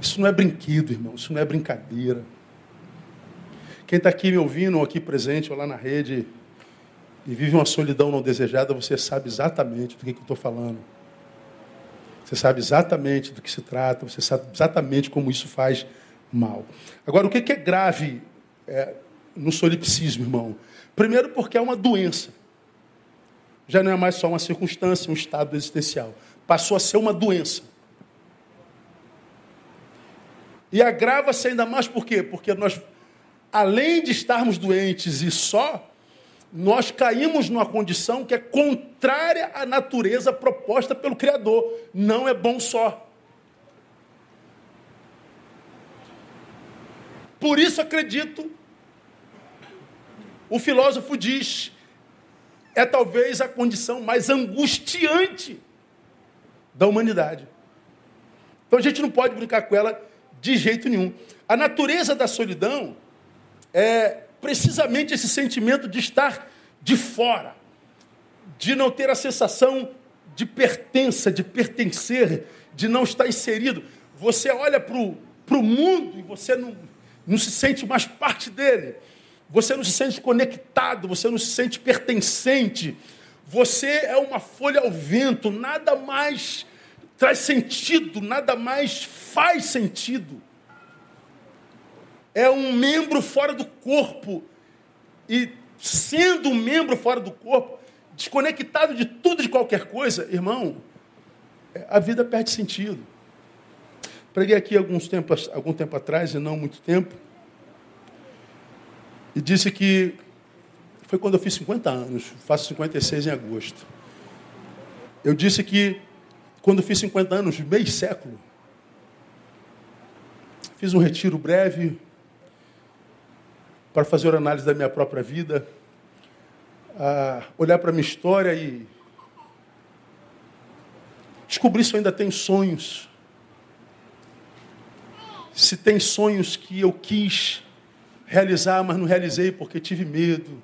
Isso não é brinquedo, irmão, isso não é brincadeira. Quem está aqui me ouvindo, ou aqui presente, ou lá na rede, e vive uma solidão não desejada, você sabe exatamente do que, que eu estou falando. Você sabe exatamente do que se trata, você sabe exatamente como isso faz mal. Agora, o que é grave é, no solipsismo, irmão? Primeiro, porque é uma doença. Já não é mais só uma circunstância, um estado existencial. Passou a ser uma doença. E agrava-se ainda mais por quê? Porque nós, além de estarmos doentes e só, nós caímos numa condição que é contrária à natureza proposta pelo Criador. Não é bom só. Por isso acredito, o filósofo diz, é talvez a condição mais angustiante da humanidade. Então a gente não pode brincar com ela de jeito nenhum. A natureza da solidão é precisamente esse sentimento de estar de fora, de não ter a sensação de pertença, de pertencer, de não estar inserido. Você olha para o mundo e você não, não se sente mais parte dele. Você não se sente conectado, você não se sente pertencente. Você é uma folha ao vento, nada mais traz sentido, nada mais faz sentido. É um membro fora do corpo. E sendo um membro fora do corpo, desconectado de tudo e de qualquer coisa, irmão, a vida perde sentido. Preguei aqui alguns tempos, algum tempo atrás, e não muito tempo, e disse que foi quando eu fiz 50 anos, faço 56 em agosto. Eu disse que quando fiz 50 anos, meio século, fiz um retiro breve para fazer análise da minha própria vida, olhar para a minha história e descobrir se eu ainda tenho sonhos. Se tem sonhos que eu quis realizar, mas não realizei porque tive medo,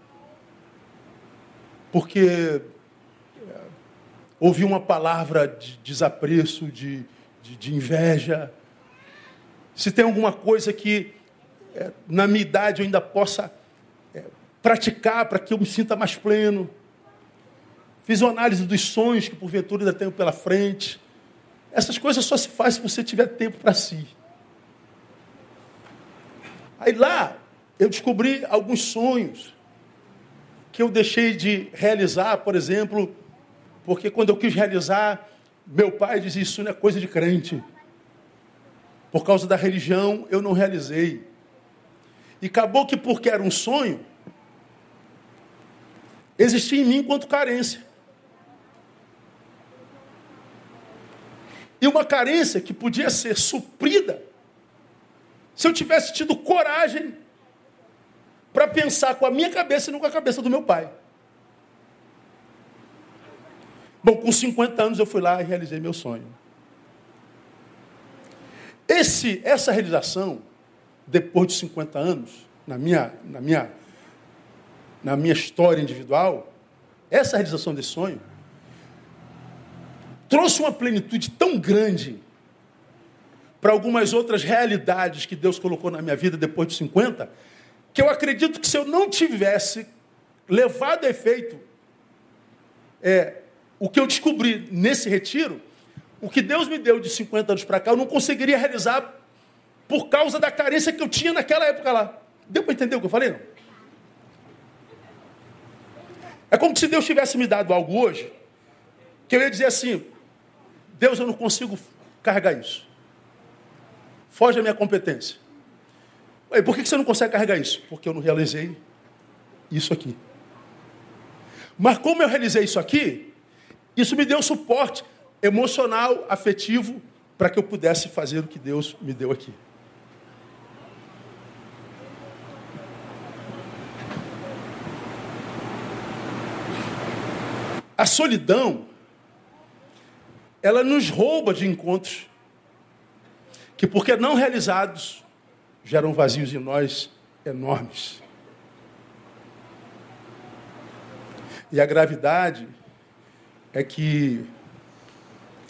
porque é, ouvi uma palavra de desapreço, de, de, de inveja, se tem alguma coisa que é, na minha idade eu ainda possa é, praticar para que eu me sinta mais pleno. Fiz uma análise dos sonhos que porventura ainda tenho pela frente. Essas coisas só se faz se você tiver tempo para si. Aí lá eu descobri alguns sonhos que eu deixei de realizar, por exemplo, porque quando eu quis realizar, meu pai dizia: Isso não é coisa de crente. Por causa da religião, eu não realizei. E acabou que, porque era um sonho, existia em mim enquanto carência. E uma carência que podia ser suprida se eu tivesse tido coragem para pensar com a minha cabeça e não com a cabeça do meu pai. Bom, com 50 anos eu fui lá e realizei meu sonho. Esse, essa realização, depois de 50 anos, na minha, na minha, na minha história individual, essa realização desse sonho trouxe uma plenitude tão grande para algumas outras realidades que Deus colocou na minha vida depois de 50, que eu acredito que se eu não tivesse levado a efeito é, o que eu descobri nesse retiro, o que Deus me deu de 50 anos para cá, eu não conseguiria realizar por causa da carência que eu tinha naquela época lá. Deu para entender o que eu falei? Não? É como se Deus tivesse me dado algo hoje que eu ia dizer assim: Deus, eu não consigo carregar isso. Foge da minha competência. Aí, por que você não consegue carregar isso? Porque eu não realizei isso aqui. Mas como eu realizei isso aqui, isso me deu suporte emocional, afetivo, para que eu pudesse fazer o que Deus me deu aqui. A solidão, ela nos rouba de encontros que, porque não realizados, geram vazios em nós enormes. E a gravidade é que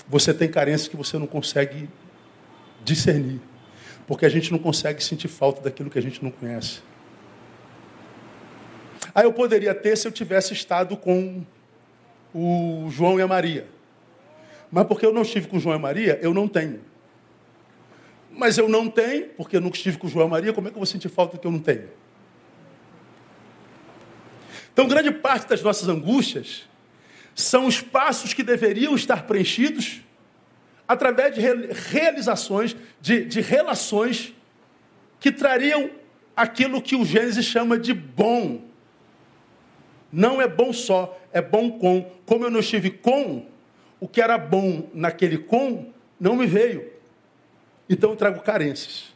você tem carências que você não consegue discernir, porque a gente não consegue sentir falta daquilo que a gente não conhece. Aí eu poderia ter se eu tivesse estado com o João e a Maria. Mas porque eu não estive com o João e a Maria, eu não tenho. Mas eu não tenho, porque eu nunca estive com o João e a Maria, como é que eu vou sentir falta que eu não tenho? Então, grande parte das nossas angústias são espaços que deveriam estar preenchidos através de realizações, de, de relações que trariam aquilo que o Gênesis chama de bom. Não é bom só, é bom com. Como eu não estive com, o que era bom naquele com não me veio. Então eu trago carências.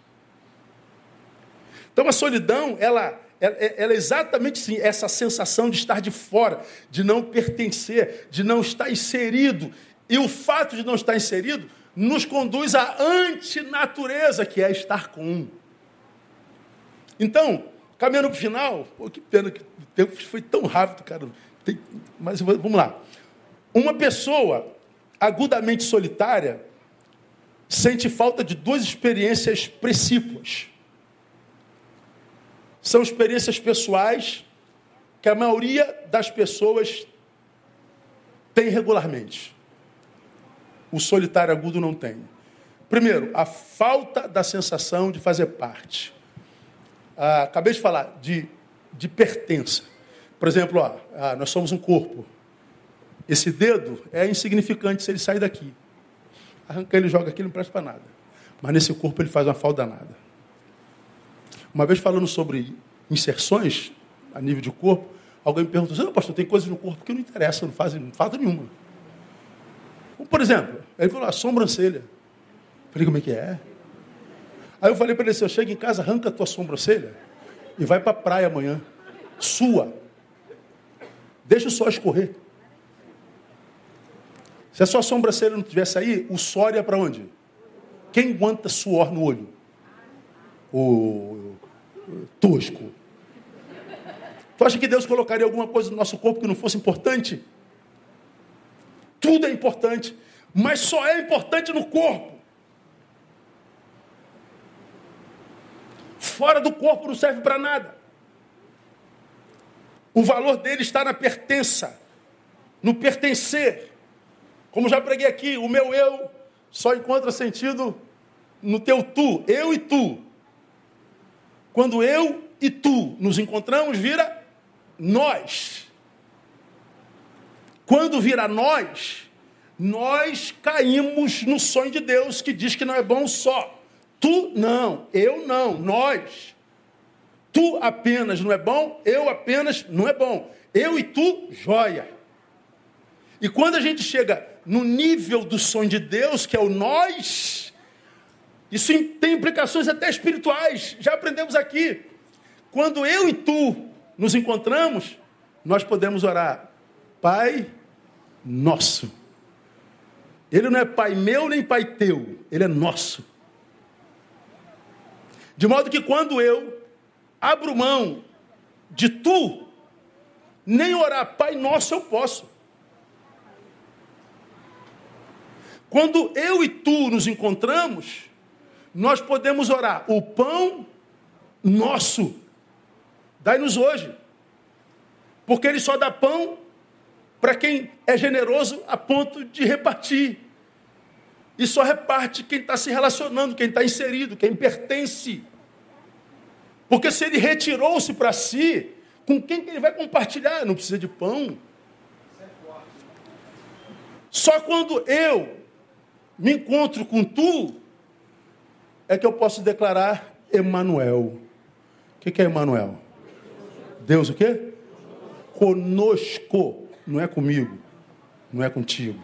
Então a solidão, ela, ela, ela é exatamente sim, essa sensação de estar de fora, de não pertencer, de não estar inserido. E o fato de não estar inserido nos conduz à antinatureza, que é estar com. Então, caminhando para o final, pô, que pena que o tempo foi tão rápido, cara. Tem, mas vamos lá. Uma pessoa agudamente solitária sente falta de duas experiências precípuas. São experiências pessoais que a maioria das pessoas tem regularmente. O solitário agudo não tem. Primeiro, a falta da sensação de fazer parte. Ah, acabei de falar de, de pertença. Por exemplo, ó, ah, nós somos um corpo. Esse dedo é insignificante se ele sair daqui. Arranca ele, joga aqui, não presta para nada. Mas nesse corpo ele faz uma falta danada. Uma vez falando sobre inserções a nível de corpo, alguém me perguntou assim, pastor, tem coisas no corpo que não interessam, não fazem falta nenhuma. por exemplo, ele falou, a sobrancelha. Falei, como é que é? Aí eu falei para ele assim, eu chego em casa, arranca a tua sobrancelha e vai para a praia amanhã. Sua. Deixa o sol escorrer. Se a sua sobrancelha não tivesse aí, o suor ia para onde? Quem aguenta suor no olho? O tosco. Tu acha que Deus colocaria alguma coisa no nosso corpo que não fosse importante? Tudo é importante, mas só é importante no corpo. Fora do corpo não serve para nada. O valor dele está na pertença, no pertencer. Como já preguei aqui, o meu eu só encontra sentido no teu tu, eu e tu. Quando eu e tu nos encontramos, vira nós. Quando vira nós, nós caímos no sonho de Deus que diz que não é bom só. Tu não, eu não, nós. Tu apenas não é bom, eu apenas não é bom. Eu e tu, joia. E quando a gente chega no nível do sonho de Deus, que é o nós, isso tem implicações até espirituais. Já aprendemos aqui. Quando eu e tu nos encontramos, nós podemos orar, Pai nosso. Ele não é pai meu nem pai teu, ele é nosso. De modo que quando eu abro mão de tu, nem orar Pai Nosso eu posso. Quando eu e tu nos encontramos, nós podemos orar o pão nosso. Dai-nos hoje. Porque ele só dá pão para quem é generoso a ponto de repartir. E só reparte quem está se relacionando, quem está inserido, quem pertence. Porque se ele retirou-se para si, com quem que ele vai compartilhar? Não precisa de pão. Só quando eu me encontro com tu é que eu posso declarar Emanuel. O que é Emanuel? Deus o quê? Conosco, não é comigo, não é contigo.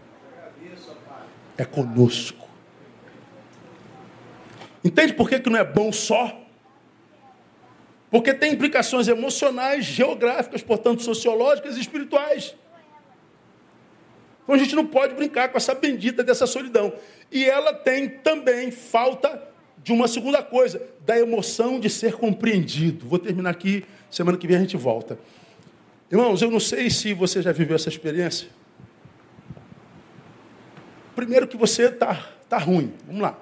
É conosco. Entende por que, que não é bom só? Porque tem implicações emocionais, geográficas, portanto, sociológicas e espirituais. Então a gente não pode brincar com essa bendita dessa solidão. E ela tem também falta de uma segunda coisa, da emoção de ser compreendido. Vou terminar aqui, semana que vem a gente volta. Irmãos, eu não sei se você já viveu essa experiência. Primeiro que você está tá ruim, vamos lá.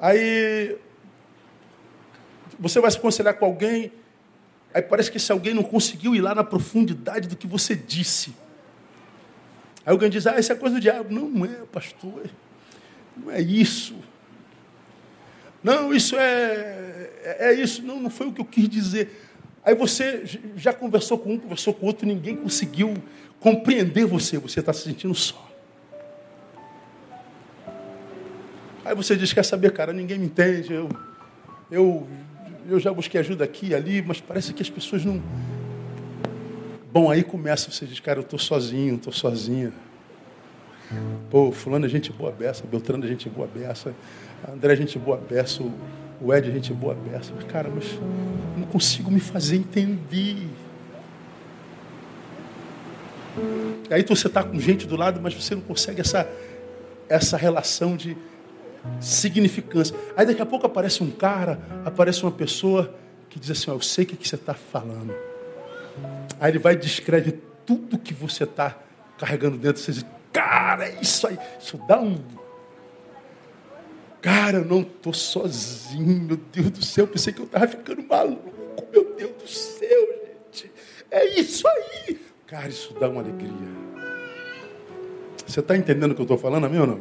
Aí você vai se aconselhar com alguém, aí parece que esse alguém não conseguiu ir lá na profundidade do que você disse. Aí alguém diz, ah, isso é coisa do diabo. Não, não é, pastor. Não é isso. Não, isso é, é, é isso. Não, não foi o que eu quis dizer. Aí você já conversou com um, conversou com outro, ninguém conseguiu compreender você. Você está se sentindo só. Aí você diz, quer saber, cara, ninguém me entende. Eu, eu eu já busquei ajuda aqui ali, mas parece que as pessoas não. Bom, aí começa, você diz, cara, eu estou sozinho, estou sozinha. Pô, fulano é gente boa beça, Beltrano é gente boa beça, André é gente boa beça, o Ed é gente boa beça. Mas, cara, mas não consigo me fazer entender. Aí você está com gente do lado, mas você não consegue essa, essa relação de significância. Aí daqui a pouco aparece um cara, aparece uma pessoa que diz assim: Eu sei o que você está falando. Aí ele vai e descreve tudo que você está carregando dentro. Você diz: Cara, isso aí, isso dá um. Cara, eu não estou sozinho, meu Deus do céu. Eu pensei que eu estava ficando maluco, meu Deus do céu, gente. É isso aí. Cara, isso dá uma alegria. Você está entendendo o que eu estou falando, amém ou não?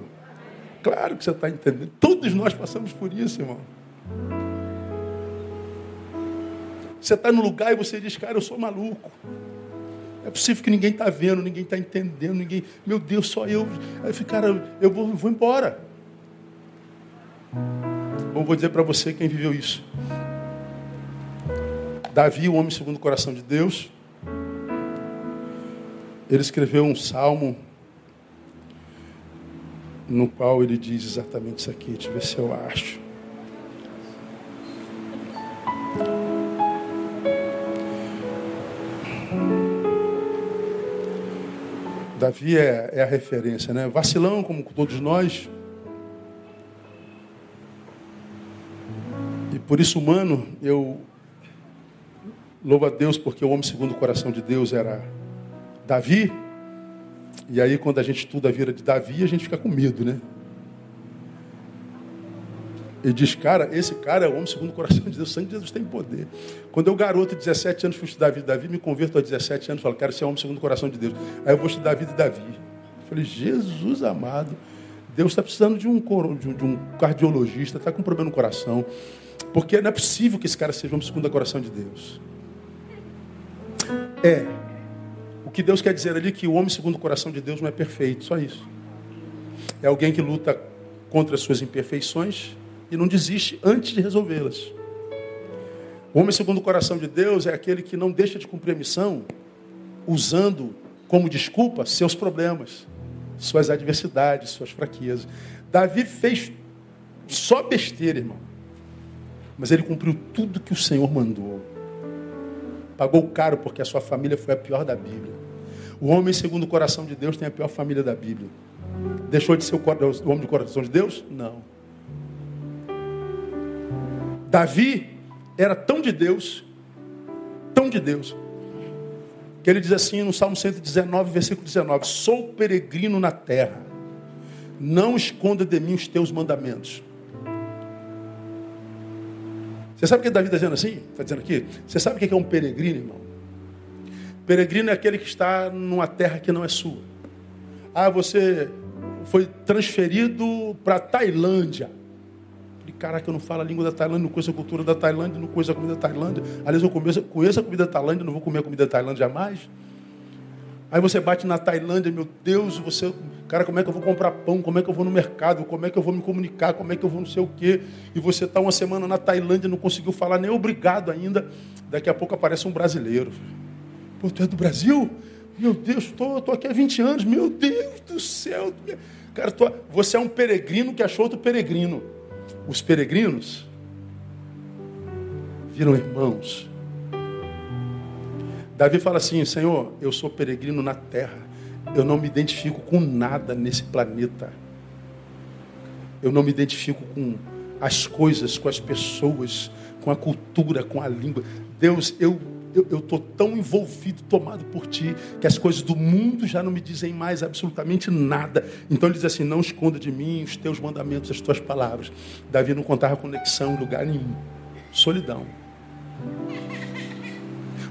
Claro que você está entendendo. Todos nós passamos por isso, irmão. Você está no lugar e você diz, cara, eu sou maluco. É possível que ninguém está vendo, ninguém está entendendo, ninguém. Meu Deus, só eu. Aí eu cara, eu vou, vou embora. Bom, vou dizer para você quem viveu isso. Davi, o homem segundo o coração de Deus, ele escreveu um salmo no qual ele diz exatamente isso aqui. Deixa eu ver se eu acho. Davi é, é, a referência, né? Vacilão, como todos nós. E por isso, humano, eu louvo a Deus porque o homem segundo o coração de Deus era Davi. E aí, quando a gente estuda a vida de Davi, a gente fica com medo, né? Ele diz, cara, esse cara é o homem segundo o coração de Deus. O sangue de Jesus tem poder. Quando eu, garoto, de 17 anos, fui estudar a vida de Davi, me converto aos 17 anos, falo, cara, esse é homem segundo o coração de Deus. Aí eu vou estudar a vida de Davi. Falei, Jesus amado, Deus está precisando de um, de um cardiologista, está com um problema no coração. Porque não é possível que esse cara seja homem segundo o coração de Deus. É, que Deus quer dizer ali que o homem segundo o coração de Deus não é perfeito, só isso. É alguém que luta contra as suas imperfeições e não desiste antes de resolvê-las. O homem segundo o coração de Deus é aquele que não deixa de cumprir a missão usando como desculpa seus problemas, suas adversidades, suas fraquezas. Davi fez só besteira, irmão. Mas ele cumpriu tudo que o Senhor mandou. Pagou caro porque a sua família foi a pior da Bíblia. O homem segundo o coração de Deus tem a pior família da Bíblia. Deixou de ser o homem do coração de Deus? Não. Davi era tão de Deus, tão de Deus, que ele diz assim no Salmo 119, versículo 19: Sou peregrino na terra, não esconda de mim os teus mandamentos. Você sabe o que Davi está dizendo assim? Está dizendo aqui? Você sabe o que é um peregrino, irmão? Peregrino é aquele que está numa terra que não é sua. Ah, você foi transferido para Tailândia. Falei, caraca, eu não falo a língua da Tailândia, não conheço a cultura da Tailândia, não conheço a comida da Tailândia. Aliás, eu conheço, conheço a comida da Tailândia, não vou comer a comida da Tailândia jamais. Aí você bate na Tailândia, meu Deus, você, cara, como é que eu vou comprar pão? Como é que eu vou no mercado? Como é que eu vou me comunicar? Como é que eu vou não sei o quê? E você está uma semana na Tailândia, não conseguiu falar nem obrigado ainda. Daqui a pouco aparece um brasileiro. Pô, tu é do Brasil? Meu Deus, tô, tô aqui há 20 anos. Meu Deus do céu. Cara, tô, você é um peregrino que achou outro peregrino. Os peregrinos viram irmãos Davi fala assim: Senhor, eu sou peregrino na terra, eu não me identifico com nada nesse planeta, eu não me identifico com as coisas, com as pessoas, com a cultura, com a língua. Deus, eu eu estou tão envolvido, tomado por ti, que as coisas do mundo já não me dizem mais absolutamente nada. Então ele diz assim: não esconda de mim os teus mandamentos, as tuas palavras. Davi não contava conexão em lugar nenhum. Solidão.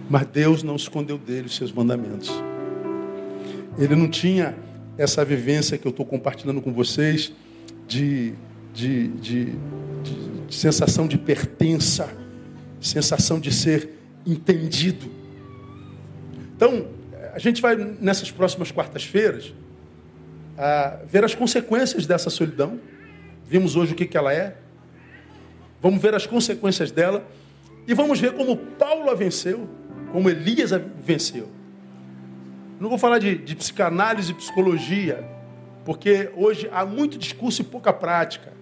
Mas Deus não escondeu dele os seus mandamentos. Ele não tinha essa vivência que eu estou compartilhando com vocês de, de, de, de, sensação de pertença, sensação de ser entendido. Então, a gente vai nessas próximas quartas-feiras ver as consequências dessa solidão. Vimos hoje o que, que ela é. Vamos ver as consequências dela. E vamos ver como Paulo a venceu como Elias venceu. Não vou falar de, de psicanálise e psicologia, porque hoje há muito discurso e pouca prática.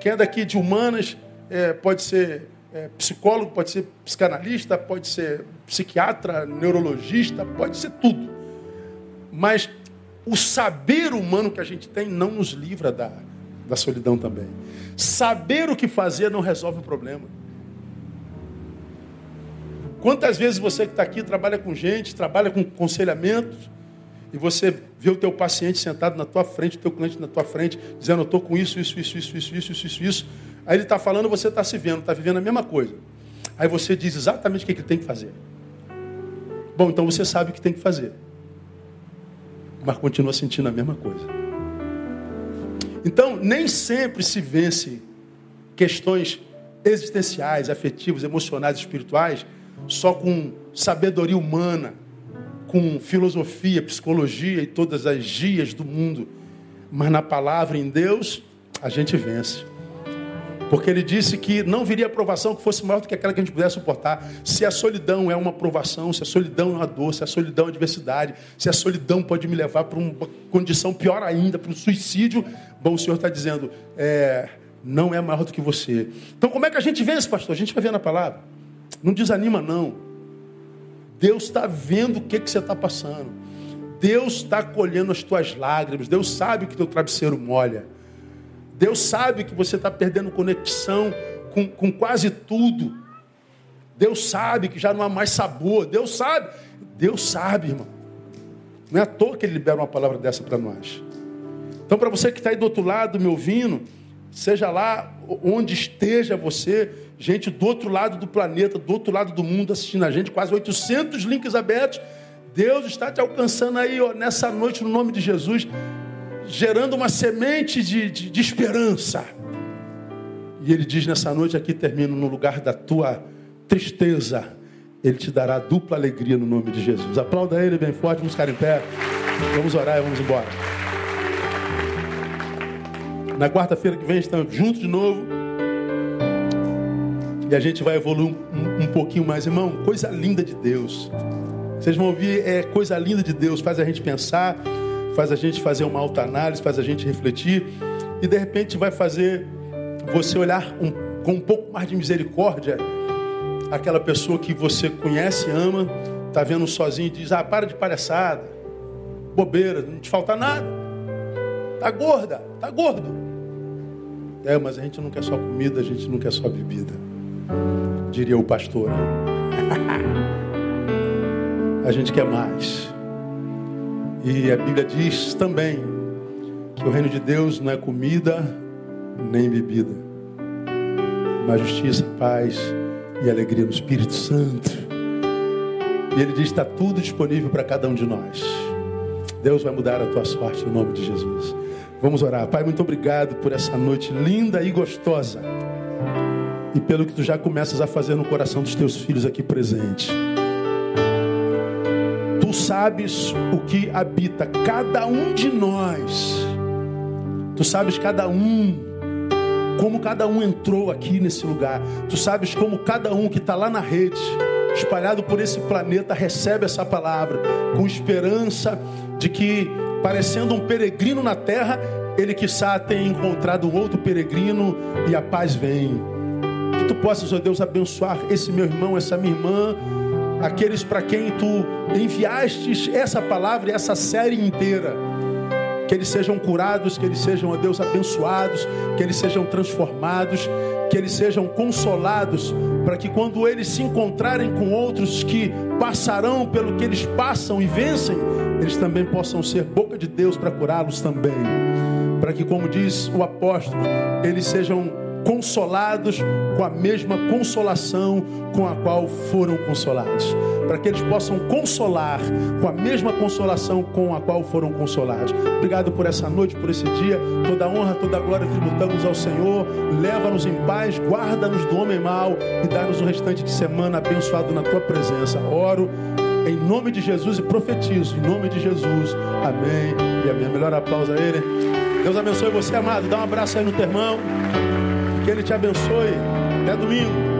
Quem é daqui de humanas é, pode ser é, psicólogo, pode ser psicanalista, pode ser psiquiatra, neurologista, pode ser tudo. Mas o saber humano que a gente tem não nos livra da, da solidão também. Saber o que fazer não resolve o problema. Quantas vezes você que está aqui trabalha com gente, trabalha com conselhamentos, e você vê o teu paciente sentado na tua frente, o teu cliente na tua frente, dizendo, eu estou com isso, isso, isso, isso, isso, isso, isso, isso. Aí ele está falando, você está se vendo, está vivendo a mesma coisa. Aí você diz exatamente o que ele tem que fazer. Bom, então você sabe o que tem que fazer. Mas continua sentindo a mesma coisa. Então, nem sempre se vence questões existenciais, afetivas, emocionais, espirituais só com sabedoria humana, com filosofia, psicologia e todas as gias do mundo. Mas na palavra em Deus, a gente vence. Porque ele disse que não viria aprovação que fosse maior do que aquela que a gente pudesse suportar. Se a solidão é uma aprovação, se a solidão é uma dor, se a solidão é adversidade, se a solidão pode me levar para uma condição pior ainda, para um suicídio, bom, o Senhor está dizendo, é, não é maior do que você. Então como é que a gente vence, pastor? A gente vai ver na palavra. Não desanima, não. Deus está vendo o que, que você está passando. Deus está colhendo as tuas lágrimas. Deus sabe que teu travesseiro molha. Deus sabe que você está perdendo conexão com, com quase tudo. Deus sabe que já não há mais sabor. Deus sabe. Deus sabe, irmão. Não é à toa que Ele libera uma palavra dessa para nós. Então, para você que está aí do outro lado me ouvindo, seja lá onde esteja você, gente do outro lado do planeta, do outro lado do mundo assistindo a gente, quase 800 links abertos. Deus está te alcançando aí ó, nessa noite, no nome de Jesus, gerando uma semente de, de, de esperança. E Ele diz nessa noite aqui, termino no lugar da tua tristeza, Ele te dará dupla alegria no nome de Jesus. Aplauda Ele bem forte, vamos ficar em pé, vamos orar e vamos embora. Na quarta-feira que vem estamos juntos de novo. E a gente vai evoluir um, um, pouquinho mais. Irmão, coisa linda de Deus. Vocês vão ouvir, é coisa linda de Deus. Faz a gente pensar, faz a gente fazer uma alta análise, faz a gente refletir. E de repente vai fazer você olhar um, com um pouco mais de misericórdia aquela pessoa que você conhece, ama, está vendo sozinho e diz: Ah, para de palhaçada, bobeira, não te falta nada. Tá gorda, tá gordo. É, mas a gente não quer só comida, a gente não quer só bebida diria o pastor. a gente quer mais. E a Bíblia diz também que o reino de Deus não é comida nem bebida, mas justiça, paz e alegria no Espírito Santo. E ele diz: está tudo disponível para cada um de nós. Deus vai mudar a tua sorte no nome de Jesus. Vamos orar. Pai, muito obrigado por essa noite linda e gostosa e pelo que tu já começas a fazer no coração dos teus filhos aqui presentes. Tu sabes o que habita cada um de nós. Tu sabes cada um, como cada um entrou aqui nesse lugar. Tu sabes como cada um que está lá na rede, espalhado por esse planeta, recebe essa palavra com esperança de que, parecendo um peregrino na terra, ele quiçá tenha encontrado um outro peregrino e a paz vem. Que tu possas, ó Deus, abençoar esse meu irmão, essa minha irmã, aqueles para quem tu enviastes essa palavra e essa série inteira. Que eles sejam curados, que eles sejam, ó Deus, abençoados, que eles sejam transformados, que eles sejam consolados, para que quando eles se encontrarem com outros que passarão pelo que eles passam e vencem, eles também possam ser boca de Deus para curá-los também. Para que, como diz o apóstolo, eles sejam consolados com a mesma consolação com a qual foram consolados. Para que eles possam consolar com a mesma consolação com a qual foram consolados. Obrigado por essa noite, por esse dia. Toda honra, toda glória tributamos ao Senhor. Leva-nos em paz, guarda-nos do homem mau e dá-nos um restante de semana abençoado na tua presença. Oro em nome de Jesus e profetizo em nome de Jesus. Amém. E amém. Melhor aplauso a ele. Deus abençoe você, amado. Dá um abraço aí no teu irmão. Que ele te abençoe. Até domingo.